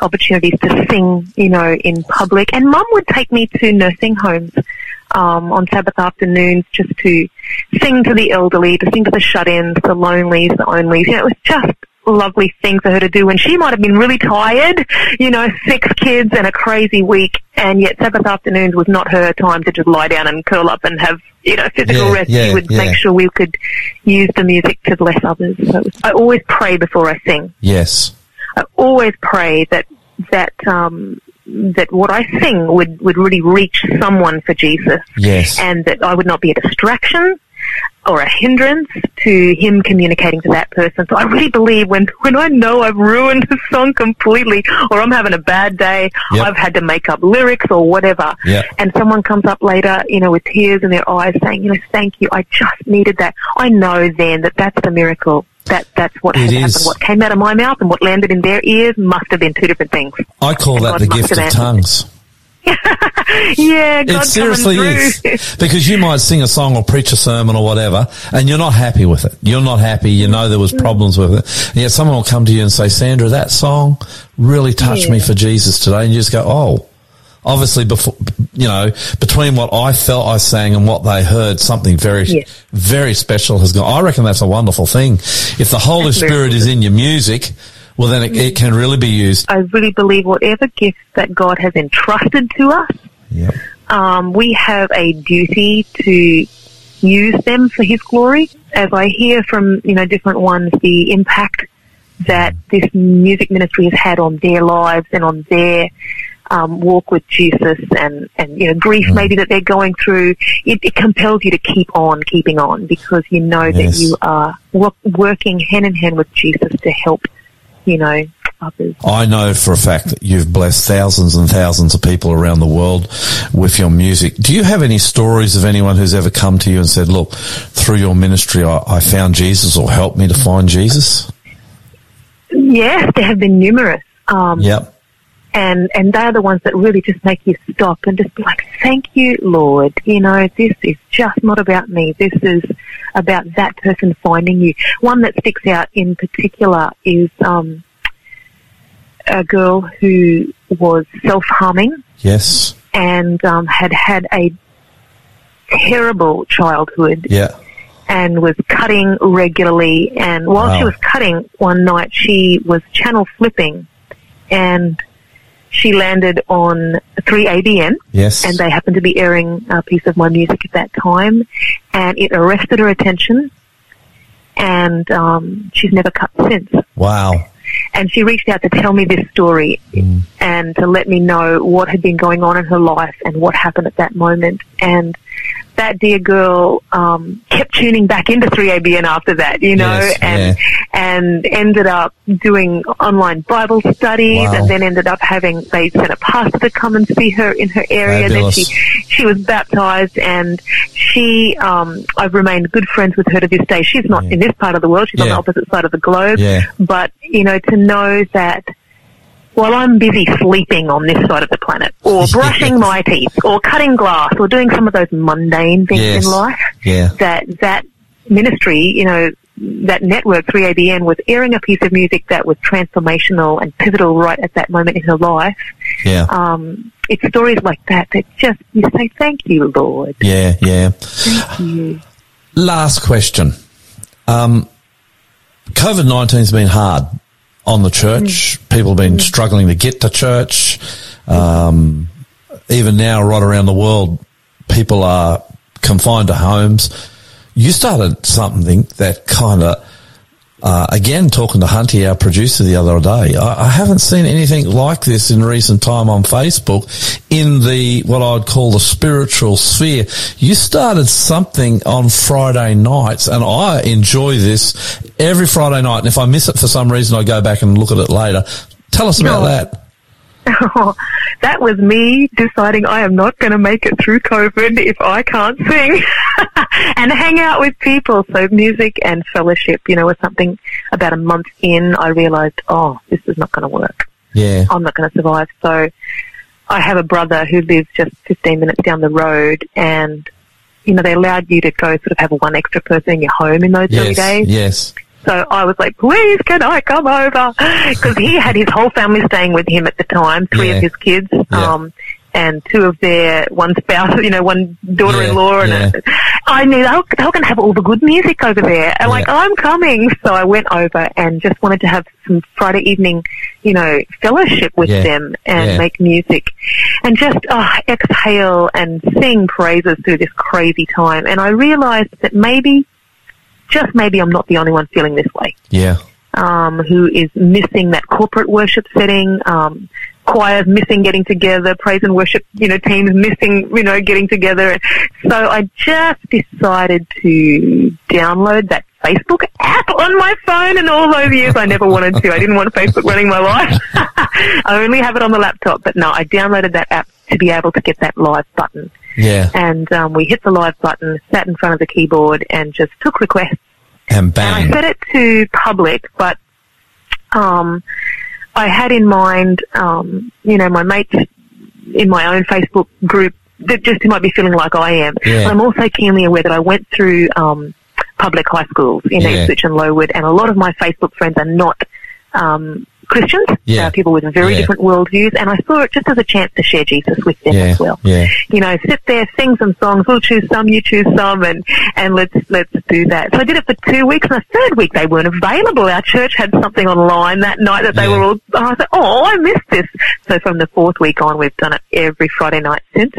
H: opportunities to sing, you know, in public. And mum would take me to nursing homes um, on Sabbath afternoons just to sing to the elderly, to sing to the shut-ins, the lonelies, the onlys. You know, it was just lovely thing for her to do when she might have been really tired, you know, six kids and a crazy week, and yet Sabbath afternoons was not her time to just lie down and curl up and have, you know, physical
B: Yeah,
H: rest.
B: yeah,
H: she would
B: yeah.
H: make sure we could use the music to bless others. So was, I always pray before I sing.
B: Yes.
H: I always pray that that um, that what I sing would would really reach someone for Jesus,
B: Yes.
H: and that I would not be a distraction or a hindrance to him communicating to that person. So I really believe when when I know I've ruined a song completely, or I'm having a bad day,
B: Yep.
H: I've had to make up lyrics or whatever,
B: Yep.
H: and someone comes up later, you know, with tears in their eyes, saying, you know, thank you, I just needed that. I know then that that's the miracle. That that's what
B: It is.
H: happened. What came out of my mouth and what landed in their ears must have been two different things.
B: I call that
H: God
B: the gift of tongues.
H: Yeah, God
B: It seriously is. Because you might sing a song or preach a sermon or whatever, and you're not happy with it. You're not happy. You know there was
H: Mm.
B: problems with it. And yet someone will come to you and say, Sandra, that song really touched me for Jesus today. And you just go, oh. Obviously, before you know, between what I felt I sang and what they heard, something very, very special has gone. I reckon that's a wonderful thing. If the Holy
H: That's
B: Spirit is in your music, well, then it, it can really be used.
H: I really believe whatever gifts that God has entrusted to us,
B: Yep.
H: um, we have a duty to use them for His glory. As I hear from you know different ones, the impact that this music ministry has had on their lives and on their um, walk with Jesus, and and you know grief maybe that they're going through, it, it compels you to keep on keeping on because you know
B: Yes.
H: that you are wo- working hand in hand with Jesus to help you know others.
B: I know for a fact that you've blessed thousands and thousands of people around the world with your music. Do you have any stories of anyone who's ever come to you and said, look, through your ministry, I, I found Jesus or helped me to find Jesus?
H: Yes, there have been numerous. Um,
B: Yep.
H: And and they're the ones that really just make you stop and just be like, "Thank you, Lord." You know, this is just not about me. This is about that person finding you. One that sticks out in particular is um, a girl who was self harming
B: Yes.
H: and um, had had a terrible childhood
B: Yeah.
H: and was cutting regularly. And while
B: Wow.
H: she was cutting one night, she was channel flipping and she landed on 3ABN
B: Yes.
H: and they happened to be airing a piece of my music at that time and it arrested her attention and um, she's never cut since.
B: wow.
H: And she reached out to tell me this story and to let me know what had been going on in her life and what happened at that moment. And that dear girl um, kept tuning back into 3ABN after that, you know,
B: Yes,
H: and and ended up doing online Bible studies,
B: Wow.
H: and then ended up having they sent a pastor to come and see her in her area. Then she she was baptized, and she um, I've remained good friends with her to this day. She's not in this part of the world; she's on the opposite side of the globe.
B: Yeah.
H: But you know, to know that while I'm busy sleeping on this side of the planet, or brushing my teeth, or cutting glass, or doing some of those mundane things
B: Yes.
H: in life,
B: Yeah.
H: that that ministry, you know, that network 3ABN was airing a piece of music that was transformational and pivotal right at that moment in her life.
B: Yeah.
H: Um, it's stories like that that just you say, "Thank you, Lord."
B: Yeah, yeah.
H: Thank you.
B: Last question. Um, COVID 19's been hard on the church. People have been struggling to get to church. Um, even now, right around the world, people are confined to homes. You started something that kind of, uh, again, talking to Hunty, our producer, the other day, I, I haven't seen anything like this in recent time on Facebook in the, what I'd call the spiritual sphere. You started something on Friday nights and I enjoy this every Friday night. And if I miss it for some reason, I go back and look at it later. Tell us about
H: No.
B: that.
H: that was me deciding I am not going to make it through COVID if I can't sing and hang out with people. So music and fellowship, you know, was something about a month in. I realized, oh, this is not going to work.
B: Yeah.
H: I'm not going to survive. So I have a brother who lives just 15 minutes down the road and you know, they allowed you to go sort of have one extra person in your home in those early
B: Yes.
H: days.
B: Yes.
H: So I was like, please, can I come over? Because he had his whole family staying with him at the time, three
B: Yeah.
H: of his kids,
B: Yeah.
H: um, and two of their, one spouse, you know, one daughter-in-law.
B: Yeah,
H: and I knew they were, they were going to have all the good music over there. And like, I'm coming. So I went over and just wanted to have some Friday evening, you know, fellowship with
B: Yeah.
H: them and
B: Yeah.
H: make music and just oh, exhale and sing praises through this crazy time. And I realized that maybe, just maybe I'm not the only one feeling this way
B: Yeah.
H: um, who is missing that corporate worship setting, um, choirs missing getting together, praise and worship, you know, teams missing, you know, getting together. So I just decided to download that Facebook app on my phone and all those years I never wanted to. I didn't want Facebook running my life. I only have it on the laptop, but no, I downloaded that app to be able to get that live button.
B: Yeah.
H: And um, we hit the live button, sat in front of the keyboard and just took requests
B: And
H: and. I set it to public, but um, I had in mind, um, you know, my mates in my own Facebook group that just who might be feeling like I am.
B: Yeah.
H: I'm also keenly aware that I went through um, public high schools in
B: Yeah.
H: Ipswich and Lowood, and a lot of my Facebook friends are not um, Christians,
B: Yeah.
H: uh, people with very
B: Yeah.
H: different worldviews, and I saw it just as a chance to share Jesus with them
B: Yeah.
H: as well
B: Yeah.
H: you know, sit there, sing some songs. We'll choose some, you choose some, and and let's let's do that. So I did it for two weeks. And the third week they weren't available. Our church had something online that night that they were all. I was like, oh, I missed this. So from the fourth week on, we've done it every Friday night since.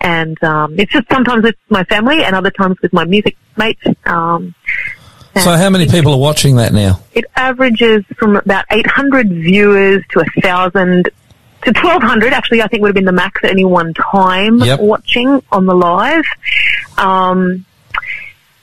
H: And um, it's just sometimes with my family and other times with my music mates. Um,
B: So how many people are watching that now?
H: it averages from about 800 viewers to a thousand to 1200 actually I think would have been the max at any one time
B: Yep.
H: watching on the live. Um,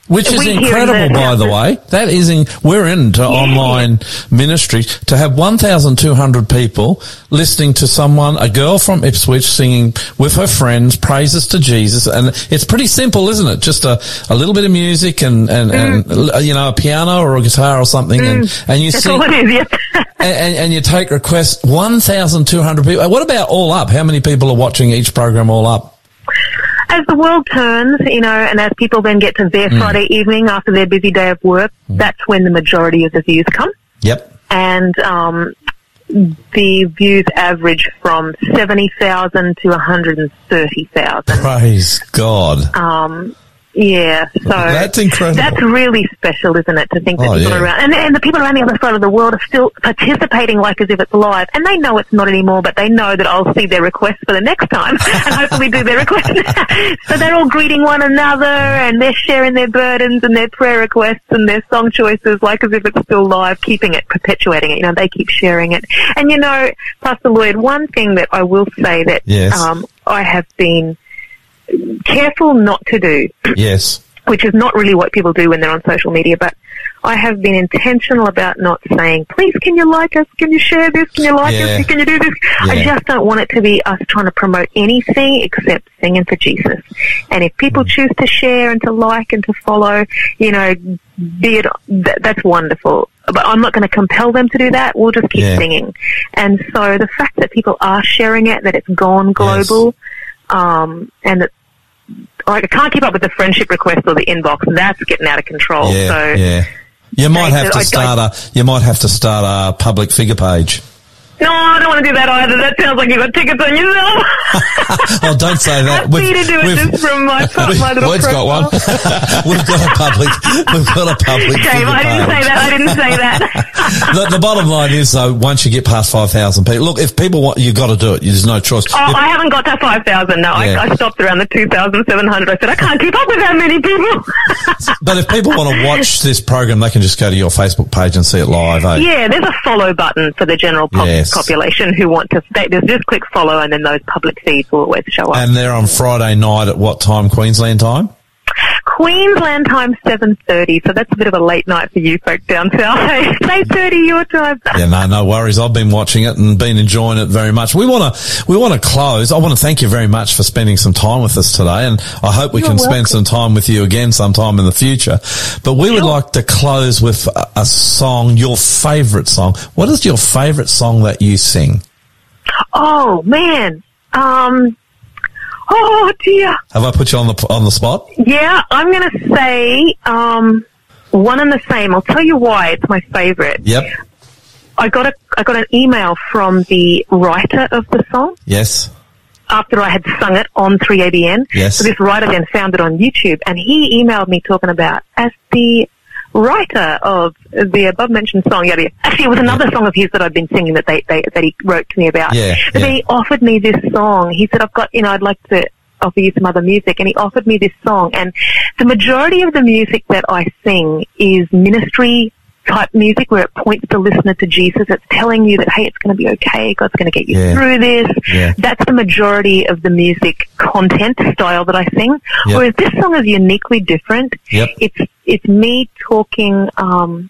B: Which is incredible, by the way. That is, in, we're into online ministry to have 1,200 people listening to someone, a girl from Ipswich singing with her friends praises to Jesus. And it's pretty simple, isn't it? Just a, a little bit of music and, and, and, uh, you know, a piano or a guitar or something. And, and you
H: that's
B: sing,
H: all it is,
B: and, and, and you take requests, 1,200 people. What about all up? How many people are watching each program all up?
H: As the world turns, you know, and as people then get to their Friday evening after their busy day of work, that's when the majority of the views come.
B: Yep.
H: And um, the views average from 70,000 to 130,000.
B: Praise God.
H: Um, yeah, so
B: That's incredible.
H: That's really special, isn't it? To think that
B: Oh,
H: people
B: yeah.
H: around and, and the people around the other side of the world are still participating like as if it's live, and they know it's not anymore, but they know that I'll see their requests for the next time and hopefully do their requests. so they're all greeting one another and they're sharing their burdens and their prayer requests and their song choices like as if it's still live, keeping it, perpetuating it. You know, they keep sharing it. And you know, Pastor Lloyd, one thing that I will say that
B: Yes.
H: um, I have been careful not to do,
B: Yes.
H: which is not really what people do when they're on social media, but I have been intentional about not saying, please can you like us? Can you share this? Can you like
B: Yeah.
H: us? Can you do this? I just don't want it to be us trying to promote anything except singing for Jesus. And if people
B: Mm.
H: choose to share and to like and to follow, you know, be it, th- that's wonderful. But I'm not going to compel them to do that. We'll just keep
B: Yeah.
H: singing. And so the fact that people are sharing it, that it's gone global, um, and that like, I can't keep up with the friendship request or the inbox. And that's getting out of control.
B: Yeah.
H: so
B: yeah. You might have to start a. You might have to start a public figure page.
H: No, I don't want to do that either. That sounds like you've got tickets on yourself.
B: Oh, don't say that.
H: Happy to do it just from my, my little
C: Lloyd's got one.
B: we've got a public. We've got a public
H: Shame, I didn't say that. I didn't say that.
B: The, the bottom line is though, once you get past five thousand people, look, if people want, you've got to do it. There's no choice.
H: Oh,
B: If-
H: I haven't got to 5,000. No,
B: Yeah.
H: I, I stopped around the 2,700. I said, I can't keep up with that many people.
B: but if people want to watch this program, they can just go to your Facebook page and see it live. Eh?
H: yeah, there's a follow button for the general pop-
B: Yes.
H: population who want to. There's just click follow and then those public feeds will always show up.
B: And they're on Friday night at what time? Queensland time.
H: Queensland time 7.30, so that's a bit of a late night for you folk down south. Hey, 8.30 your time.
B: Yeah, no, no worries. I've been watching it and been enjoying it very much. We want to, we want to close. I want to thank you very much for spending some time with us today, and I hope we
H: You're
B: can
H: welcome.
B: spend some time with you again sometime in the future. But we would like to close with a, a song, your favourite song. What is your favourite song that you sing?
H: Oh, man. Um, oh, dear.
B: Have I put you on the on the spot?
H: Yeah, I'm going to say um, one and the same. I'll tell you why it's my favourite.
B: Yep.
H: I got a I got an email from the writer of the song
B: Yes.
H: after I had sung it on 3ABN.
B: Yes.
H: So this writer then found it on YouTube, and he emailed me talking about as the writer of the above mentioned song. Yeah, actually, it was another song of his that I'd been singing that they, they that he wrote to me about.
B: Yeah,
H: But
B: yeah.
H: he offered me this song. He said, "I've got you know, I'd like to." Offer you some other music, and he offered me this song. And the majority of the music that I sing is ministry type music where it points the listener to Jesus. It's telling you that, hey, it's going to be okay. God's going to get you
B: Yeah.
H: through this.
B: Yeah.
H: That's the majority of the music content style that I sing.
B: Yep.
H: Whereas this song is uniquely different.
B: Yep.
H: It's, it's me talking, um,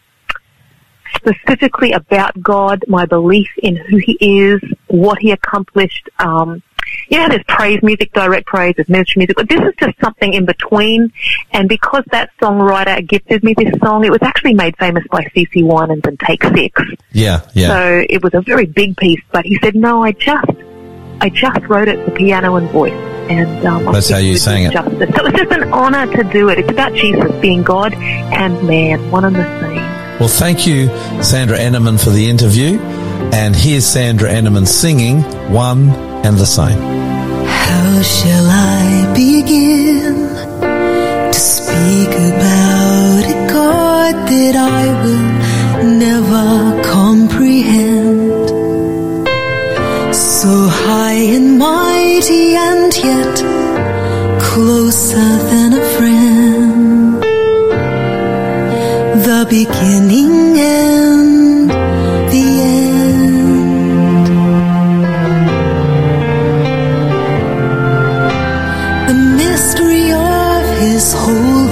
H: specifically about God, my belief in who He is, what He accomplished. Um, you know, there's praise music, direct praise, there's ministry music, but this is just something in between. And because that songwriter gifted me this song, it was actually made famous by CeCe Winans and Take Six.
B: Yeah. Yeah.
H: So it was a very big piece, but he said, no, I just, I just wrote it for piano and voice. And um,
B: That's how you
H: did
B: sang it.
H: Justice. So it's just an honor to do it. It's about Jesus being God and man, one and the same.
B: Well, thank you, Sandra Enterman, for the interview. And here's Sandra Enterman singing One and the Same.
I: How shall I begin to speak about a God that I will never comprehend? So high and mighty and yet closer than a friend. The beginning and the end. the mystery of his holiness,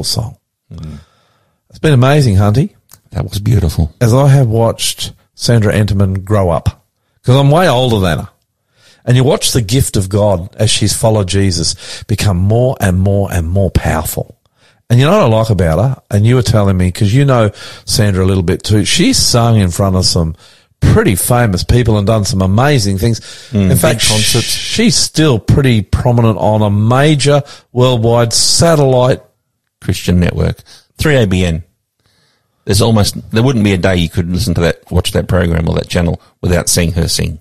B: beautiful song. Mm. It's been amazing, Hunty,
C: That was beautiful.
B: as I have watched Sandra Enterman grow up. Because I'm way older than her. And you watch the gift of God as she's followed Jesus become more and more and more powerful. And you know what I like about her? And you were telling me, because you know Sandra a little bit too, she's sung in front of some pretty famous people and done some amazing things. Mm. in fact,
C: concerts.
B: she's still pretty prominent on a major worldwide satellite.
C: Christian Network. 3ABN. There's almost, there wouldn't be a day you could listen to that, watch that program or that channel without seeing her sing.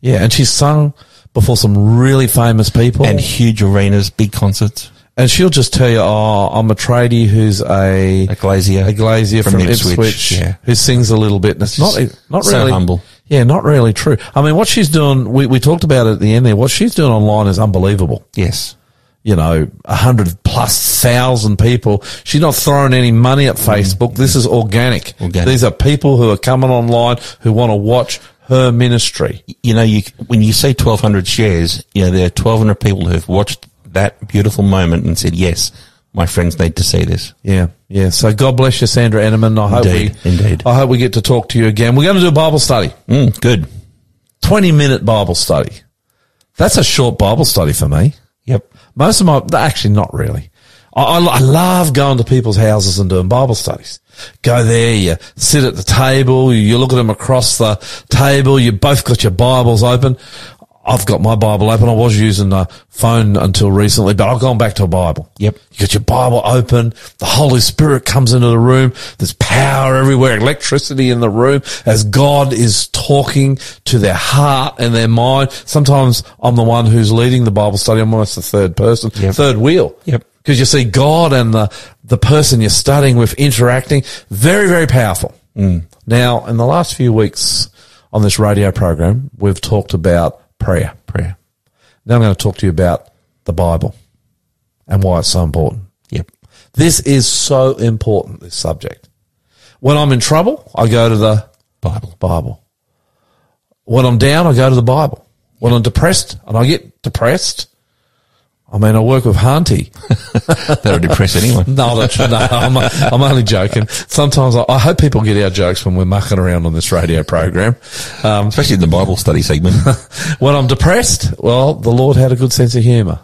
B: Yeah. And she's sung before some really famous people.
C: And huge arenas, big concerts.
B: And she'll just tell you, oh, I'm a tradie who's a,
C: A glazier.
B: a glazier from,
C: From
B: Ipswich,
C: Ipswich, yeah.
B: who sings a little bit. And it's not, not
C: so
B: really
C: humble.
B: Yeah, not really true. I mean, what she's doing, we, we talked about it at the end there. What she's doing online is unbelievable.
C: Yes.
B: You know, a hundred plus thousand people. She's not throwing any money at Facebook. This is organic.
C: Organic.
B: These are people who are coming online who want to watch her ministry.
C: You know, you, when you say 1200 shares, you know, there are 1200 people who've watched that beautiful moment and said, yes, my friends need to see this.
B: Yeah, yeah. So God bless you, Sandra Enterman. I hope
C: Indeed,
B: we,
C: indeed.
B: I hope we get to talk to you again. We're going to do a Bible study.
C: Mm, good.
B: 20 minute Bible study. That's a short Bible study for me. Most of my, actually not really. I, I, I love going to people's houses and doing Bible studies. Go there, you sit at the table, you look at them across the table, you both got your Bibles open. I've got my Bible open. I was using the phone until recently, but I've gone back to a Bible.
C: Yep.
B: You got your Bible open. The Holy Spirit comes into the room. There's power everywhere, electricity in the room as God is talking to their heart and their mind. Sometimes I'm the one who's leading the Bible study. I'm almost the third person,
C: Yep.
B: third wheel.
C: Yep.
B: Because you see God and the, the person you're studying with interacting. Very, very powerful. Mm. Now, in the last few weeks on this radio program, we've talked about prayer.
C: Prayer.
B: Now I'm going to talk to you about the Bible and why it's so important.
C: Yep.
B: This is so important, this subject. When I'm in trouble, I go to the
C: Bible.
B: Bible. When I'm down, I go to the Bible. When I'm depressed, and I get depressed, I mean, I work with Hunty.
C: That'll depress anyone.
B: No, that's, no I'm, I'm only joking. Sometimes I, I hope people get our jokes when we're mucking around on this radio program. Um,
C: Especially in the Bible study segment.
B: when I'm depressed, well, the Lord had a good sense of humour.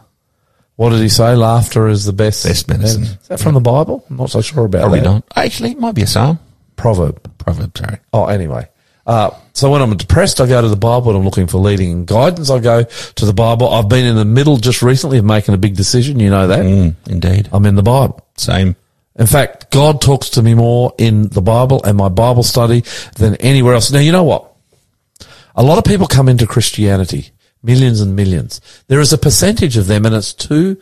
B: What did he say? Laughter is the best,
C: Best medicine.
B: Is that from the Bible? I'm not so sure about that.
C: Probably
B: that.
C: not. Actually, it might be a psalm.
B: Proverb.
C: Proverb, sorry.
B: Oh, anyway. Uh, so when I'm depressed, I go to the Bible. When I'm looking for leading and guidance, I go to the Bible. I've been in the middle just recently of making a big decision. You know that.
C: Mm, indeed.
B: I'm in the Bible.
C: Same.
B: In fact, God talks to me more in the Bible and my Bible study than anywhere else. Now, you know what? A lot of people come into Christianity, millions and millions. There is a percentage of them, and it's too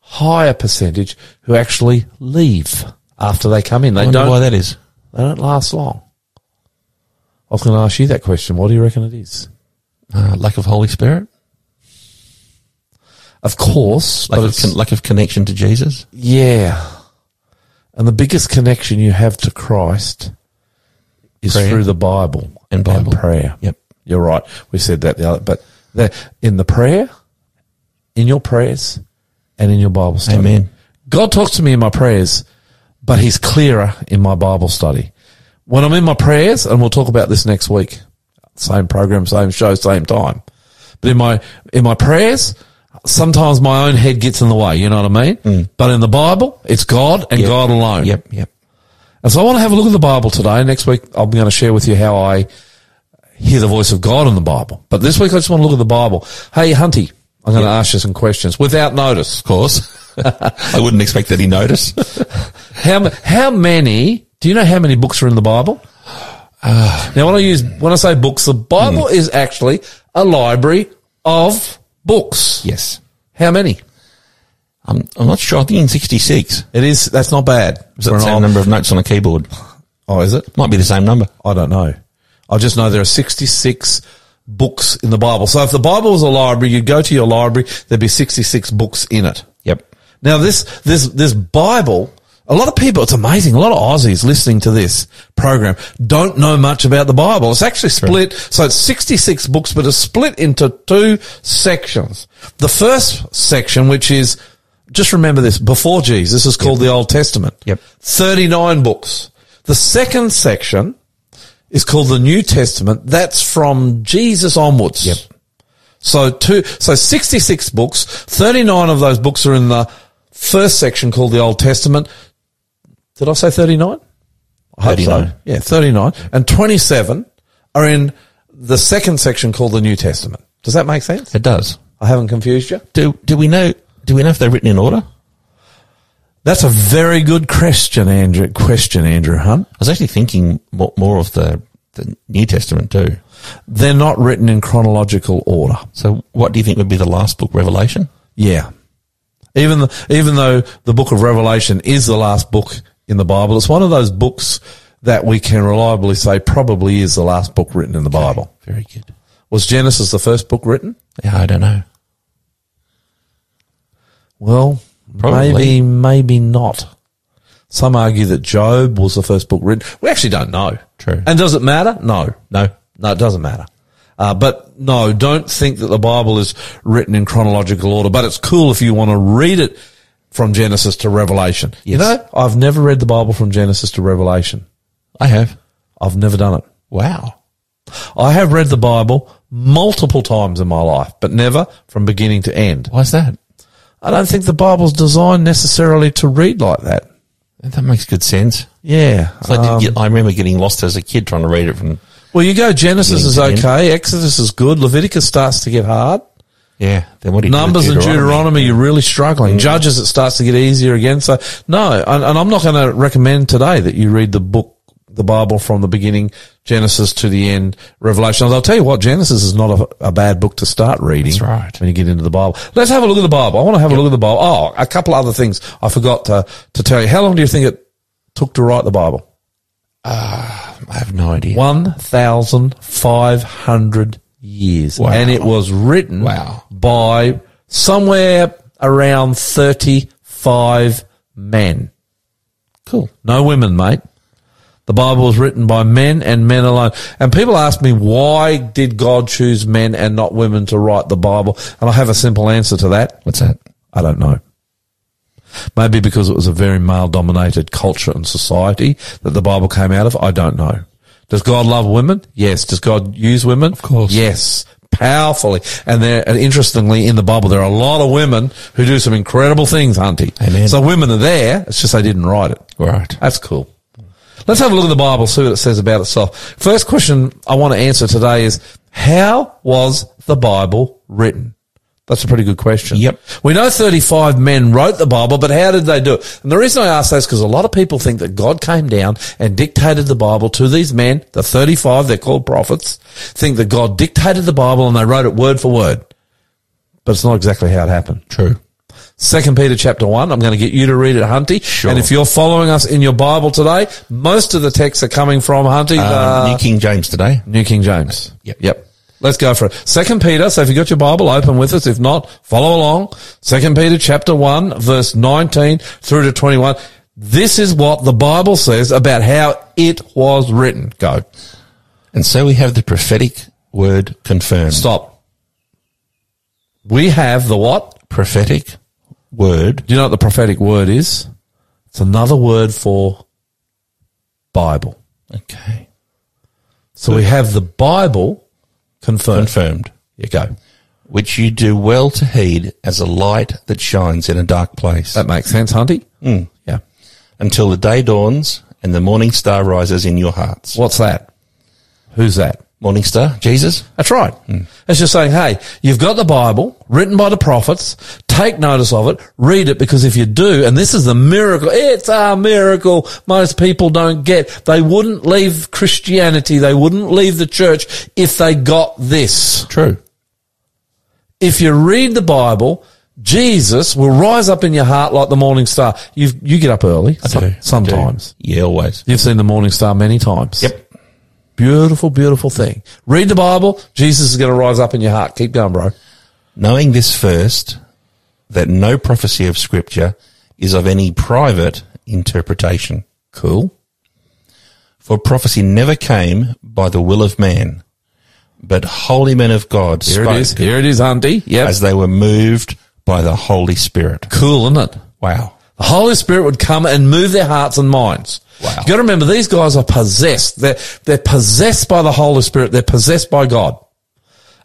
B: high a percentage who actually leave after they come in. They don't.
C: why that is.
B: They don't last long. I was going to ask you that question. What do you reckon it is?
C: Uh, lack of Holy Spirit.
B: Of course,
C: Lack
B: but
C: of, con- lack of connection to Jesus.
B: yeah. And the biggest connection you have to Christ is
C: Prayer.
B: through the Bible
C: And Bible.
B: prayer.
C: Yep.
B: You're right. We said that the other, but the, in the prayer, in your prayers, and in your Bible study.
C: Amen.
B: God talks to me in my prayers, but He's clearer in my Bible study. When I'm in my prayers, and we'll talk about this next week, same program, same show, same time. But in my in my prayers, sometimes my own head gets in the way. You know what I mean? Mm. But in the Bible, it's God and
C: Yep.
B: God alone.
C: Yep, yep.
B: And so I want to have a look at the Bible today. Next week, I'm going to share with you how I hear the voice of God in the Bible. But this week, I just want to look at the Bible. Hey, Hunty, I'm going to ask you some questions without notice.
C: Of course. I wouldn't expect any notice.
B: How how many? Do you know how many books are in the Bible?
C: Ah.
B: now, when I use when I say books, the Bible is actually a library of books.
C: yes.
B: How many?
C: I'm, I'm not sure. I think in 66.
B: It is. That's not bad.
C: Is that
B: For
C: the
B: an
C: same
B: old-
C: number of notes on a keyboard?
B: Oh, is it?
C: Might be the same number.
B: I don't know. I just know there are 66 books in the Bible. So if the Bible was a library, you'd go to your library, there'd be 66 books in it.
C: Yep.
B: Now this, this, this Bible, a lot of people, it's amazing. A lot of Aussies listening to this program don't know much about the Bible. It's actually split. So it's 66 books, but it's split into two sections. The first section, which is, just remember this, before Jesus is called the Old Testament.
C: Yep.
B: 39 books. The second section is called the New Testament. That's from Jesus onwards.
C: Yep.
B: So two, so 66 books, 39 of those books are in the first section called the Old Testament. Did I say 39? I hope
C: 39.
B: so. Yeah, 39. And 27 are in the second section called the New Testament. Does that make sense?
C: It does.
B: I haven't confused you?
C: Do, do we know, do we know if they're written in order?
B: That's a very good question, Andrew. Question, Andrew Hunt.
C: I was actually thinking more, more of the, the New Testament too.
B: They're not written in chronological order.
C: So what do you think would be the last book, Revelation?
B: Yeah. Even the, even though the book of Revelation is the last book in the Bible, it's one of those books that we can reliably say probably is the last book written in the Bible.
C: Very good.
B: Was Genesis the first book written?
C: Yeah, I don't know.
B: Well,
C: Probably.
B: maybe, maybe not. Some argue that Job was the first book written. We actually don't know.
C: True.
B: And does it matter? No.
C: No.
B: No, it doesn't matter. Uh, but no, don't think that the Bible is written in chronological order. But it's cool if you want to read it from Genesis to Revelation. You know, I've never read the Bible from Genesis to Revelation.
C: I have.
B: I've never done it.
C: Wow.
B: I have read the Bible multiple times in my life, but never from beginning to end.
C: Why's that?
B: I don't think the Bible's designed necessarily to read like that.
C: That makes good sense.
B: Yeah.
C: So I,
B: um,
C: did get, I remember getting lost as a kid trying to read it from,
B: well, you go Genesis is okay. Exodus is good. Leviticus starts to get hard.
C: Yeah. Then what do you do with
B: Numbers and Deuteronomy, you're really struggling. Judges, it starts to get easier again. So no, and, and I'm not going to recommend today that you read the book, the Bible from the beginning, Genesis to the end, Revelation. I'll tell you what, Genesis is not a, a bad book to start reading.
C: That's right.
B: When you get into the Bible, let's have a look at the Bible. I want to have a look at the Bible. Oh, a couple other things I forgot to to tell you. How long do you think it took to write the Bible?
C: Ah, I have no idea.
B: 1,500 years.
C: Wow.
B: And it was written
C: Wow.
B: by somewhere around 35 men.
C: Cool.
B: No women, mate. The Bible was written by men and men alone. And people ask me, why did God choose men and not women to write the Bible? And I have a simple answer to that.
C: What's that?
B: I don't know. Maybe because it was a very male dominated culture and society that the Bible came out of. I don't know. Does God love women? Yes. Does God use women? Of
C: course.
B: Yes. Powerfully. And there, and interestingly, in the Bible, there are a lot of women who do some incredible things, Hunty.
C: Amen.
B: So women are there. It's just they didn't write it.
C: Right.
B: That's cool. Let's have a look at the Bible, see what it says about itself. First question I want to answer today is, how was the Bible written? That's a pretty good question.
C: Yep.
B: We know 35 men wrote the Bible, but how did they do it? And the reason I ask that is because a lot of people think that God came down and dictated the Bible to these men, the 35, they're called prophets, think that God dictated the Bible and they wrote it word for word. But it's not exactly how it happened.
C: True.
B: Second Peter chapter one. I'm going to get you to read it, Hunty.
C: Sure.
B: And if you're following us in your Bible today, most of the texts are coming from Hunty,
C: Uh,
B: the
C: New King James today.
B: New King James.
C: Yep.
B: Yep. Let's go for it. Second Peter. So if you've got your Bible, open with us. If not, follow along. Second Peter chapter one, verse 19 through to 21. This is what the Bible says about how it was written. Go.
C: And so we have the prophetic word confirmed.
B: Stop. We have the what?
C: Prophetic word.
B: Do you know what the prophetic word is? It's another word for Bible.
C: Okay.
B: So we have the Bible confirmed.
C: Confirmed.
B: You go.
C: Which you do well to heed as a light that shines in a dark place
B: That makes sense, Hunty?
C: Mm.
B: Yeah.
C: until the day dawns and the morning star rises in your hearts.
B: What's that? Who's that?
C: Morning star? Jesus?
B: That's right. It's just saying, hey, you've got the Bible written by the prophets. Take notice of it. Read it because if you do, and this is the miracle, it's a miracle most people don't get. They wouldn't leave Christianity. They wouldn't leave the church if they got this.
C: True.
B: If you read the Bible, Jesus will rise up in your heart like the morning star. You you get up early
C: I do.
B: sometimes.
C: I do. Yeah, always.
B: You've seen the morning star many times.
C: Yep.
B: Beautiful, beautiful thing. Read the Bible. Jesus is going to rise up in your heart. Keep going, bro.
C: Knowing this first, that no prophecy of scripture is of any private interpretation.
B: Cool.
C: For prophecy never came by the will of man, but holy men of God
B: Here
C: spoke
B: it is. Here it is, Hunty. Yep.
C: as they were moved by the Holy Spirit.
B: cool, isn't it?
C: Wow.
B: The Holy Spirit would come and move their hearts and minds.
C: Wow.
B: You got to remember, these guys are possessed. They're, they're possessed by the Holy Spirit. They're possessed by God.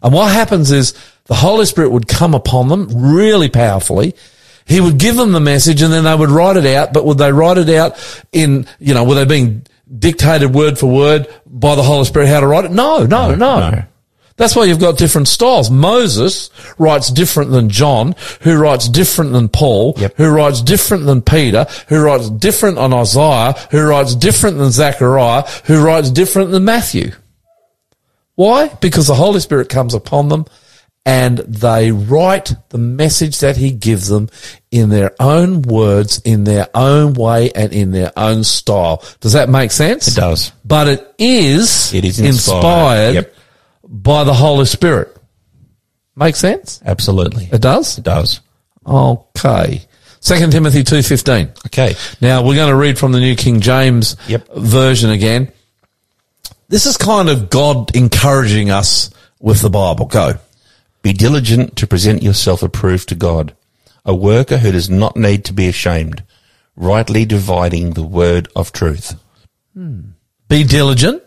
B: And what happens is the Holy Spirit would come upon them really powerfully. He would give them the message and then they would write it out. But would they write it out in, you know, were they being dictated word for word by the Holy Spirit how to write it? No, no, no.
C: no.
B: That's why you've got different styles. Moses writes different than John, who writes different than Paul,
C: Yep.
B: who writes different than Peter, who writes different on Isaiah, who writes different than Zechariah, who writes different than Matthew. Why? Because the Holy Spirit comes upon them and they write the message that he gives them in their own words, in their own way, and in their own style. Does that make sense?
C: It does.
B: But it is,
C: It is
B: inspired,
C: inspired. Yep.
B: by the Holy Spirit. Make sense?
C: Absolutely.
B: It does?
C: It does.
B: Okay. Second Timothy 2.15.
C: Okay.
B: Now we're going to read from the New King James
C: Yep.
B: version again. This is kind of God encouraging us with the Bible. Go.
C: Be diligent to present yourself approved to God, a worker who does not need to be ashamed, rightly dividing the word of truth. Hmm.
B: Be diligent.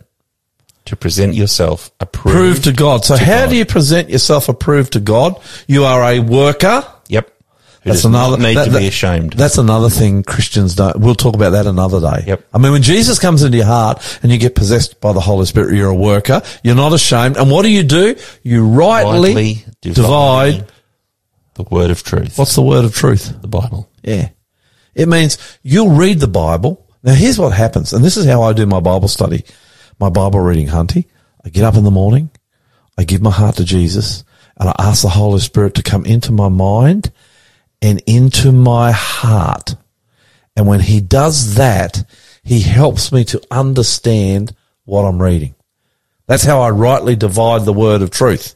C: To present yourself approved.
B: Prove to God. So
C: to
B: how
C: God.
B: do you present yourself approved to God? You are a worker. That's another
C: not need
B: that-
C: to
B: that-
C: be ashamed.
B: That's another thing Christians don't. We'll talk about that another day.
C: Yep.
B: I mean, when Jesus comes into your heart and you get possessed by the Holy Spirit, you're a worker. You're not ashamed. And what do you do? You rightly,
C: Rightly
B: divide.
C: divide the word of truth.
B: What's the word of truth?
C: the Bible?
B: Yeah. It means you'll read the Bible. Now here's what happens. And this is how I do my Bible study, my Bible reading, Hunty. I get up in the morning. I give my heart to Jesus and I ask the Holy Spirit to come into my mind and into my heart. And when he does that, he helps me to understand what I'm reading. That's how I rightly divide the word of truth.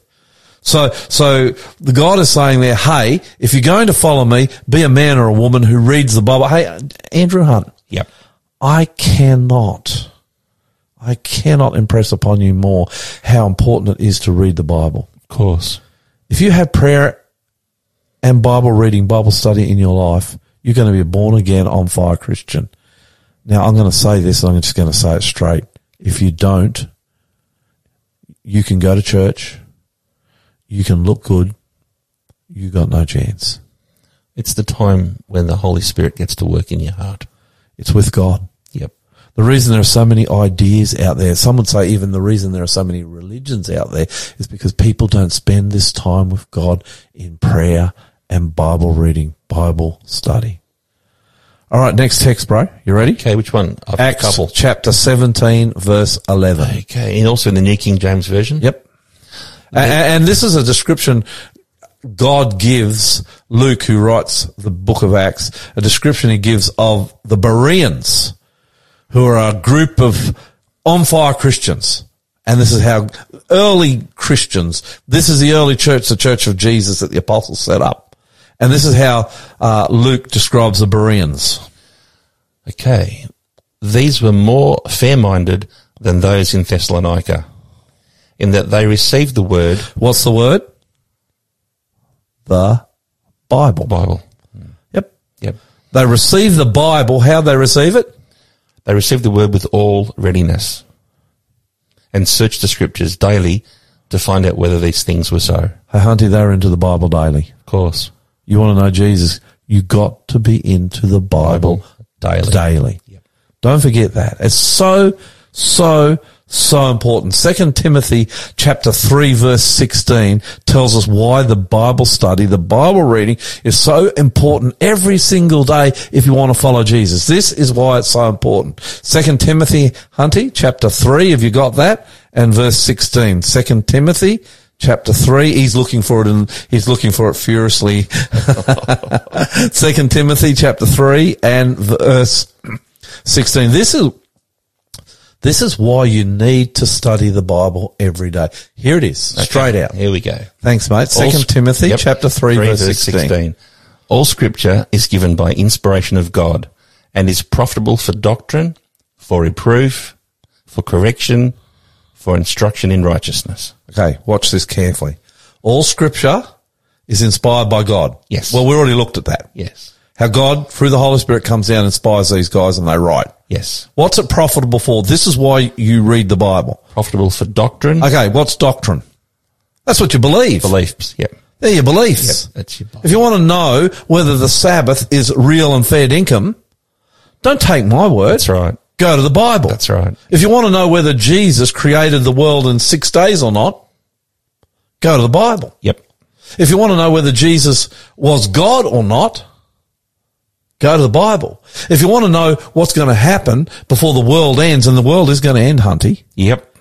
B: So, so the God is saying there, hey, if you're going to follow me, be a man or a woman who reads the Bible. Hey, Andrew Hunt,
C: Yep.
B: I cannot, I cannot impress upon you more how important it is to read the Bible.
C: Of course.
B: If you have prayer and Bible reading, Bible study in your life, you're going to be a born again on fire Christian. Now, I'm going to say this, and I'm just going to say it straight. If you don't, you can go to church, you can look good, you got no chance.
C: It's the time when the Holy Spirit gets to work in your heart.
B: It's with God.
C: Yep.
B: The reason there are so many ideas out there, some would say even the reason there are so many religions out there is because people don't spend this time with God in prayer and Bible reading, Bible study. All right, next text, bro. You ready?
C: Okay, which one? I've
B: Acts
C: couple.
B: chapter 17 verse 11.
C: Okay, and also in the New King James Version.
B: Yep. A- a- And, this is a description God gives Luke, who writes the book of Acts, a description he gives of the Bereans, who are a group of on fire Christians. And this is how early Christians, this is the early church, the church of Jesus that the apostles set up. And this is how uh, Luke describes the Bereans.
C: Okay. These were more fair-minded than those in Thessalonica, in that they received the word,
B: What's the word? The Bible.
C: Bible.
B: Yep.
C: Yep.
B: They receive the Bible. How they receive it?
C: They received the word with all readiness and searched the scriptures daily to find out whether these things were so.
B: Hey, Hunty, they're into the Bible daily.
C: Of course.
B: You want to know Jesus? You got to be into the Bible,
C: Daily.
B: daily. Don't forget that. It's so, so, so important. Second Timothy chapter three verse 16 tells us why the Bible study, the Bible reading is so important every single day if you want to follow Jesus. This is why it's so important. Second Timothy, Hunty, chapter three, have you got that? And verse 16. Second Timothy chapter three. He's looking for it and he's looking for it furiously. Second Timothy chapter three and verse 16. This is, this is why you need to study the Bible every day. Here it is, straight out.
C: Here we go.
B: Thanks, mate. Second
C: sc-
B: Timothy
C: Yep.
B: chapter three, verse 16.
C: All scripture is given by inspiration of God and is profitable for doctrine, for reproof, for correction, for instruction in righteousness.
B: Okay, watch this carefully. All scripture is inspired by God.
C: Yes.
B: Well, we already looked at that.
C: Yes.
B: How God, through the Holy Spirit, comes down and inspires these guys and they write.
C: Yes.
B: What's it profitable for? This is why you read the Bible.
C: Profitable for doctrine,
B: Okay, what's doctrine? That's what you believe.
C: beliefs. Yep.
B: They're your beliefs.
C: Yep. That's your
B: If you want to know whether the Sabbath is real and fair income, don't take my word.
C: That's right.
B: Go to the Bible.
C: That's right.
B: If you want to know whether Jesus created the world in six days or not, go to the Bible.
C: Yep.
B: If you want to know whether Jesus was God or not, go to the Bible. If you want to know what's going to happen before the world ends, and the world is going to end, Hunty,
C: Yep.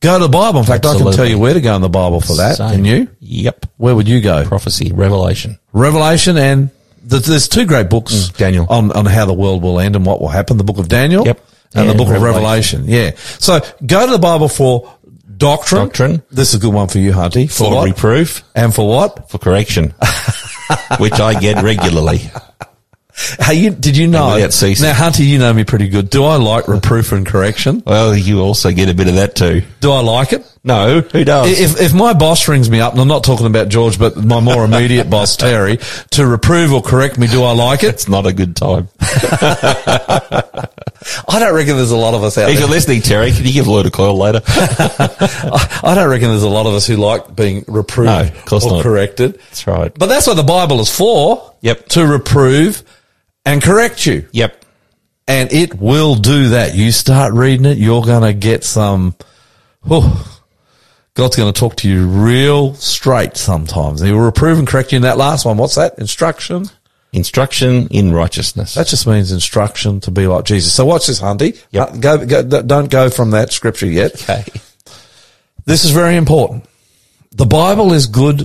B: go to the Bible. In fact, I can tell you where to go in the Bible for that.
C: Same.
B: Can you?
C: Yep.
B: Where would you go?
C: Prophecy, revelation.
B: Revelation and th- there's two great books,
C: Mm, Daniel.
B: on, on how the world will end and what will happen. The book of Daniel
C: Yep.
B: And the
C: And
B: book of
C: Revelation.
B: Revelation. Yeah. So go to the Bible for doctrine.
C: Doctrine.
B: This is a good one for you, Hunty. For,
C: For reproof,
B: and for what?
C: for correction, which I get regularly.
B: Hey, you, did you know? Now, Hunty, you know me pretty good. Do I like reproof and correction?
C: Well, you also get a bit of that too.
B: Do I like it?
C: No, who does?
B: If, if my boss rings me up, and I'm not talking about George, but my more immediate boss, Terry, to reprove or correct me, do I like it?
C: it's not a good time.
B: I don't reckon there's a lot of us out
C: If
B: there.
C: you're listening, Terry, can you give Lloyd a call later?
B: I I don't reckon there's a lot of us who like being reproved
C: No, of course
B: or
C: not.
B: corrected.
C: That's right.
B: But that's what the Bible is for.
C: Yep.
B: To reprove and correct you.
C: Yep.
B: And it will do that. You start reading it, you're going to get some, oh, God's going to talk to you real straight sometimes. He will reprove and correct you in that last one. What's that? Instruction?
C: Instruction in righteousness.
B: That just means instruction to be like Jesus. So watch this, Hunty.
C: Yep.
B: Uh, Go, go, don't go from that scripture yet.
C: okay.
B: This is very important. The Bible is good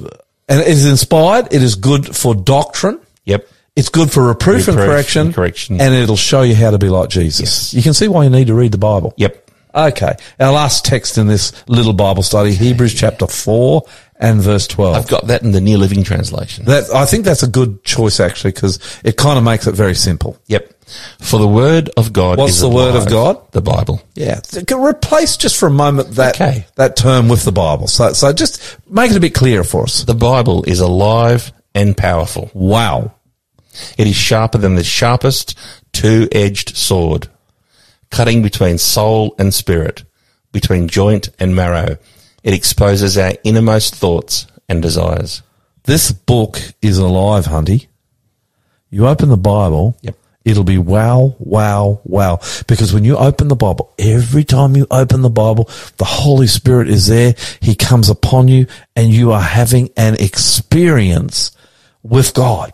B: and it is inspired. It is good for doctrine.
C: Yep.
B: It's good for reproof, and, correction,
C: and correction.
B: and it'll show you how to be like Jesus.
C: Yes.
B: You can see why you need to read the Bible.
C: Yep.
B: Okay. Our last text in this little Bible study, Hebrews chapter 4 and verse 12.
C: I've got that in the New Living Translation.
B: that, I think that's a good choice actually because it kind of makes it very simple.
C: Yep. For the word of God
B: What's
C: is
B: the word of. God?
C: The Bible.
B: Yeah. Replace just for a moment that,
C: Okay.
B: that term with the Bible. So, so just make it a bit clearer for us.
C: The Bible is alive and powerful.
B: Wow.
C: It is sharper than the sharpest two-edged sword, cutting between soul and spirit, between joint and marrow. It exposes our innermost thoughts and desires.
B: This book is alive, Hunty. You open the Bible.
C: Yep.
B: It'll be wow, wow, wow. Because when you open the Bible, every time you open the Bible, the Holy Spirit is there. He comes upon you and you are having an experience with God.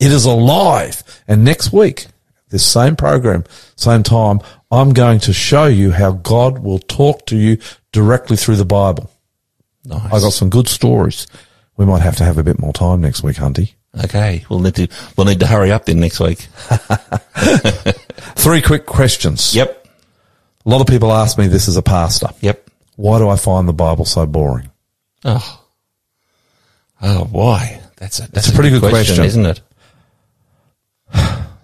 B: It is alive. And next week, this same program, same time, I'm going to show you how God will talk to you directly through the Bible.
C: Nice.
B: I got some good stories. We might have to have a bit more time next week, Hunty.
C: Okay, we'll need to we'll need to hurry up then next week.
B: Three quick questions.
C: Yep.
B: A lot of people ask me this as a pastor.
C: Yep.
B: Why do I find the Bible so boring?
C: Oh. Oh, why? That's a that's
B: a pretty good question.
C: isn't it?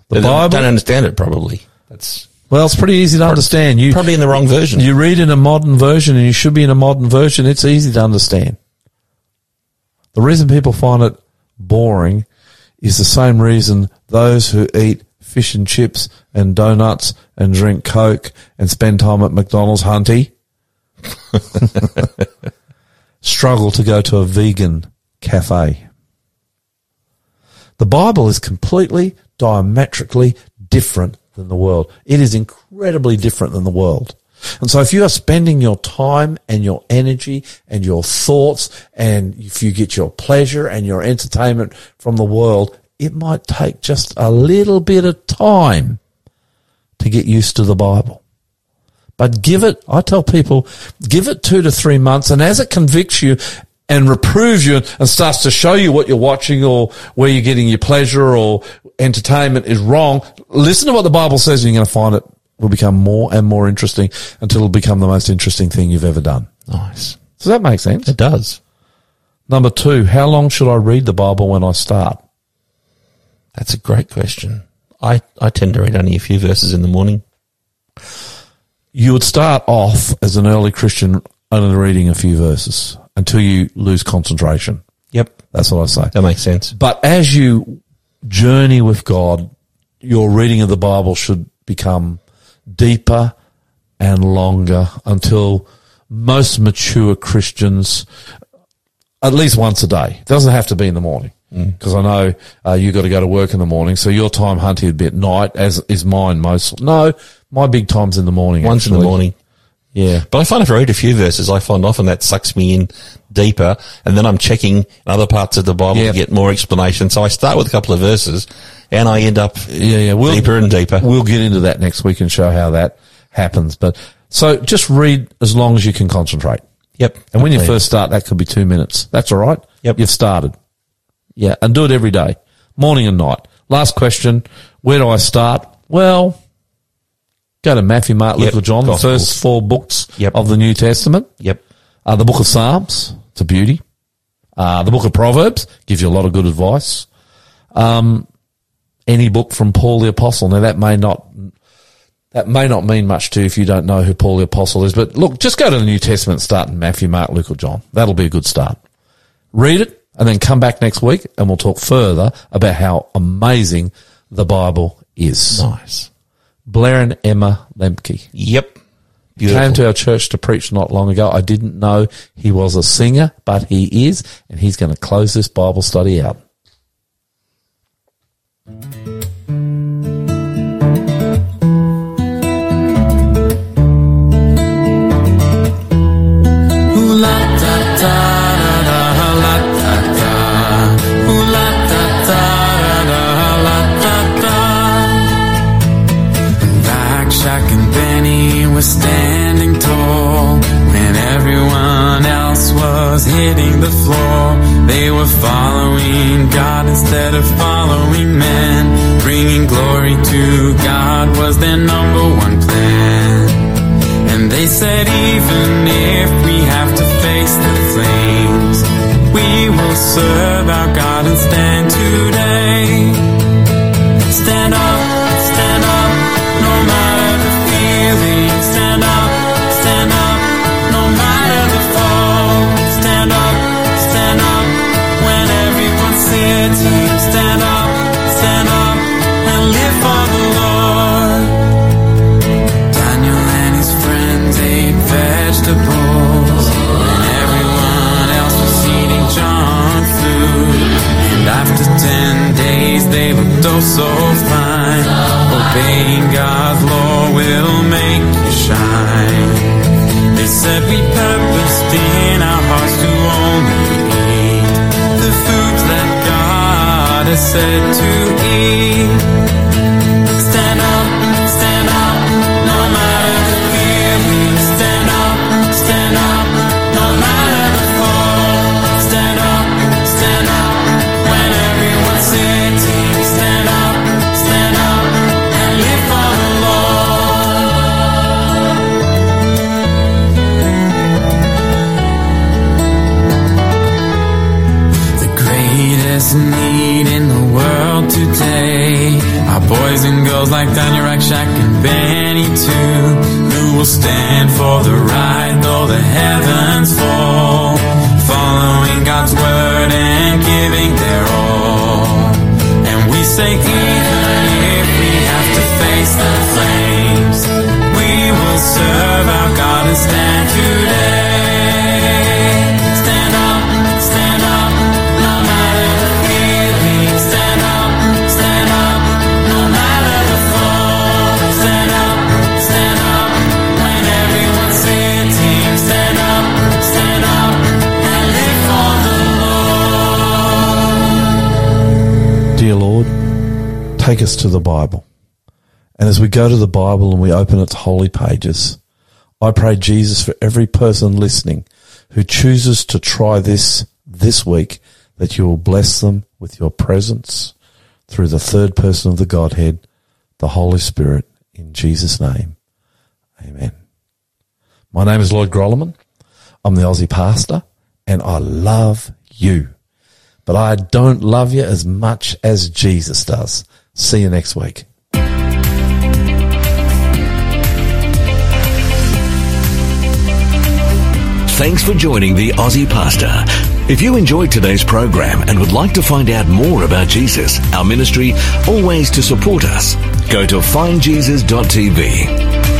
B: The
C: They don't-
B: Bible.
C: don't understand it probably. That's
B: well, it's pretty easy to understand. You
C: probably in the wrong version.
B: You read in a modern version and you should be in a modern version. It's easy to understand. The reason people find it boring is the same reason those who eat fish and chips and donuts and drink Coke and spend time at McDonald's hunty struggle to go to a vegan cafe. The Bible is completely diametrically different than the world. It is incredibly different than the world. And so if you are spending your time and your energy and your thoughts and if you get your pleasure and your entertainment from the world, it might take just a little bit of time to get used to the Bible. But give it, I tell people, give it two to three months and as it convicts you and reproves you and starts to show you what you're watching or where you're getting your pleasure or entertainment is wrong, listen to what the Bible says and you're going to find it will become more and more interesting until it'll become the most interesting thing you've ever done.
C: nice.
B: Does that make sense?
C: It does.
B: Number two, how long should I read the Bible when I start?
C: That's a great question. I, I tend to read only a few verses in the morning.
B: You would start off as an early Christian only reading a few verses until you lose concentration.
C: Yep.
B: That's what I say.
C: That makes sense.
B: But as you journey with God, your reading of the Bible should become deeper and longer until most mature Christians, at least once a day, it doesn't have to be in the morning. Because I know uh, you got to go to work in the morning, so your time hunting would be at night, as is mine most. No, my big time's in the morning.
C: Once in the morning.
B: Yeah.
C: But I find if I read a few verses, I find often that sucks me in deeper, and then I'm checking other parts of the Bible
B: Yeah.
C: to get more explanation. So I start with a couple of verses, and I end up
B: Yeah, yeah. We'll,
C: deeper and deeper.
B: We'll get into that next week and show how that happens. But so just read as long as you can concentrate.
C: Yep.
B: And when you first start, that could be two minutes. That's all right.
C: Yep.
B: You've started. Yeah. And do it every day, morning and night. Last question. Where do I start? Well, go to Matthew, Mark, Luke,
C: Yep.
B: John, the first four books
C: Yep.
B: of the New Testament.
C: Yep.
B: Uh, the book of Psalms, it's a beauty. Uh, the book of Proverbs gives you a lot of good advice. Um, any book from Paul the Apostle. Now that may not, that may not mean much to you if you don't know who Paul the Apostle is, but look, just go to the New Testament, start in Matthew, Mark, Luke, or John. That'll be a good start. Read it and then come back next week and we'll talk further about how amazing the Bible is.
C: Nice.
B: Blair and Emma Lemke
C: Yep. Beautiful.
B: came to our church to preach not long ago. I didn't know he was a singer, but he is, and he's going to close this Bible study out.
J: Ooh la da da da we said to eat.
B: Take us to the Bible. And as we go to the Bible and we open its holy pages, I pray, Jesus, for every person listening who chooses to try this this week, that you will bless them with your presence through the third person of the Godhead, the Holy Spirit, in Jesus' name. Amen. My name is Lloyd Grolimund. I'm the Aussie pastor and I love you. But I don't love you as much as Jesus does. See you next week.
A: Thanks for joining the Aussie Pastor. If you enjoyed today's program and would like to find out more about Jesus, our ministry, or ways to support us, go to findjesus.tv.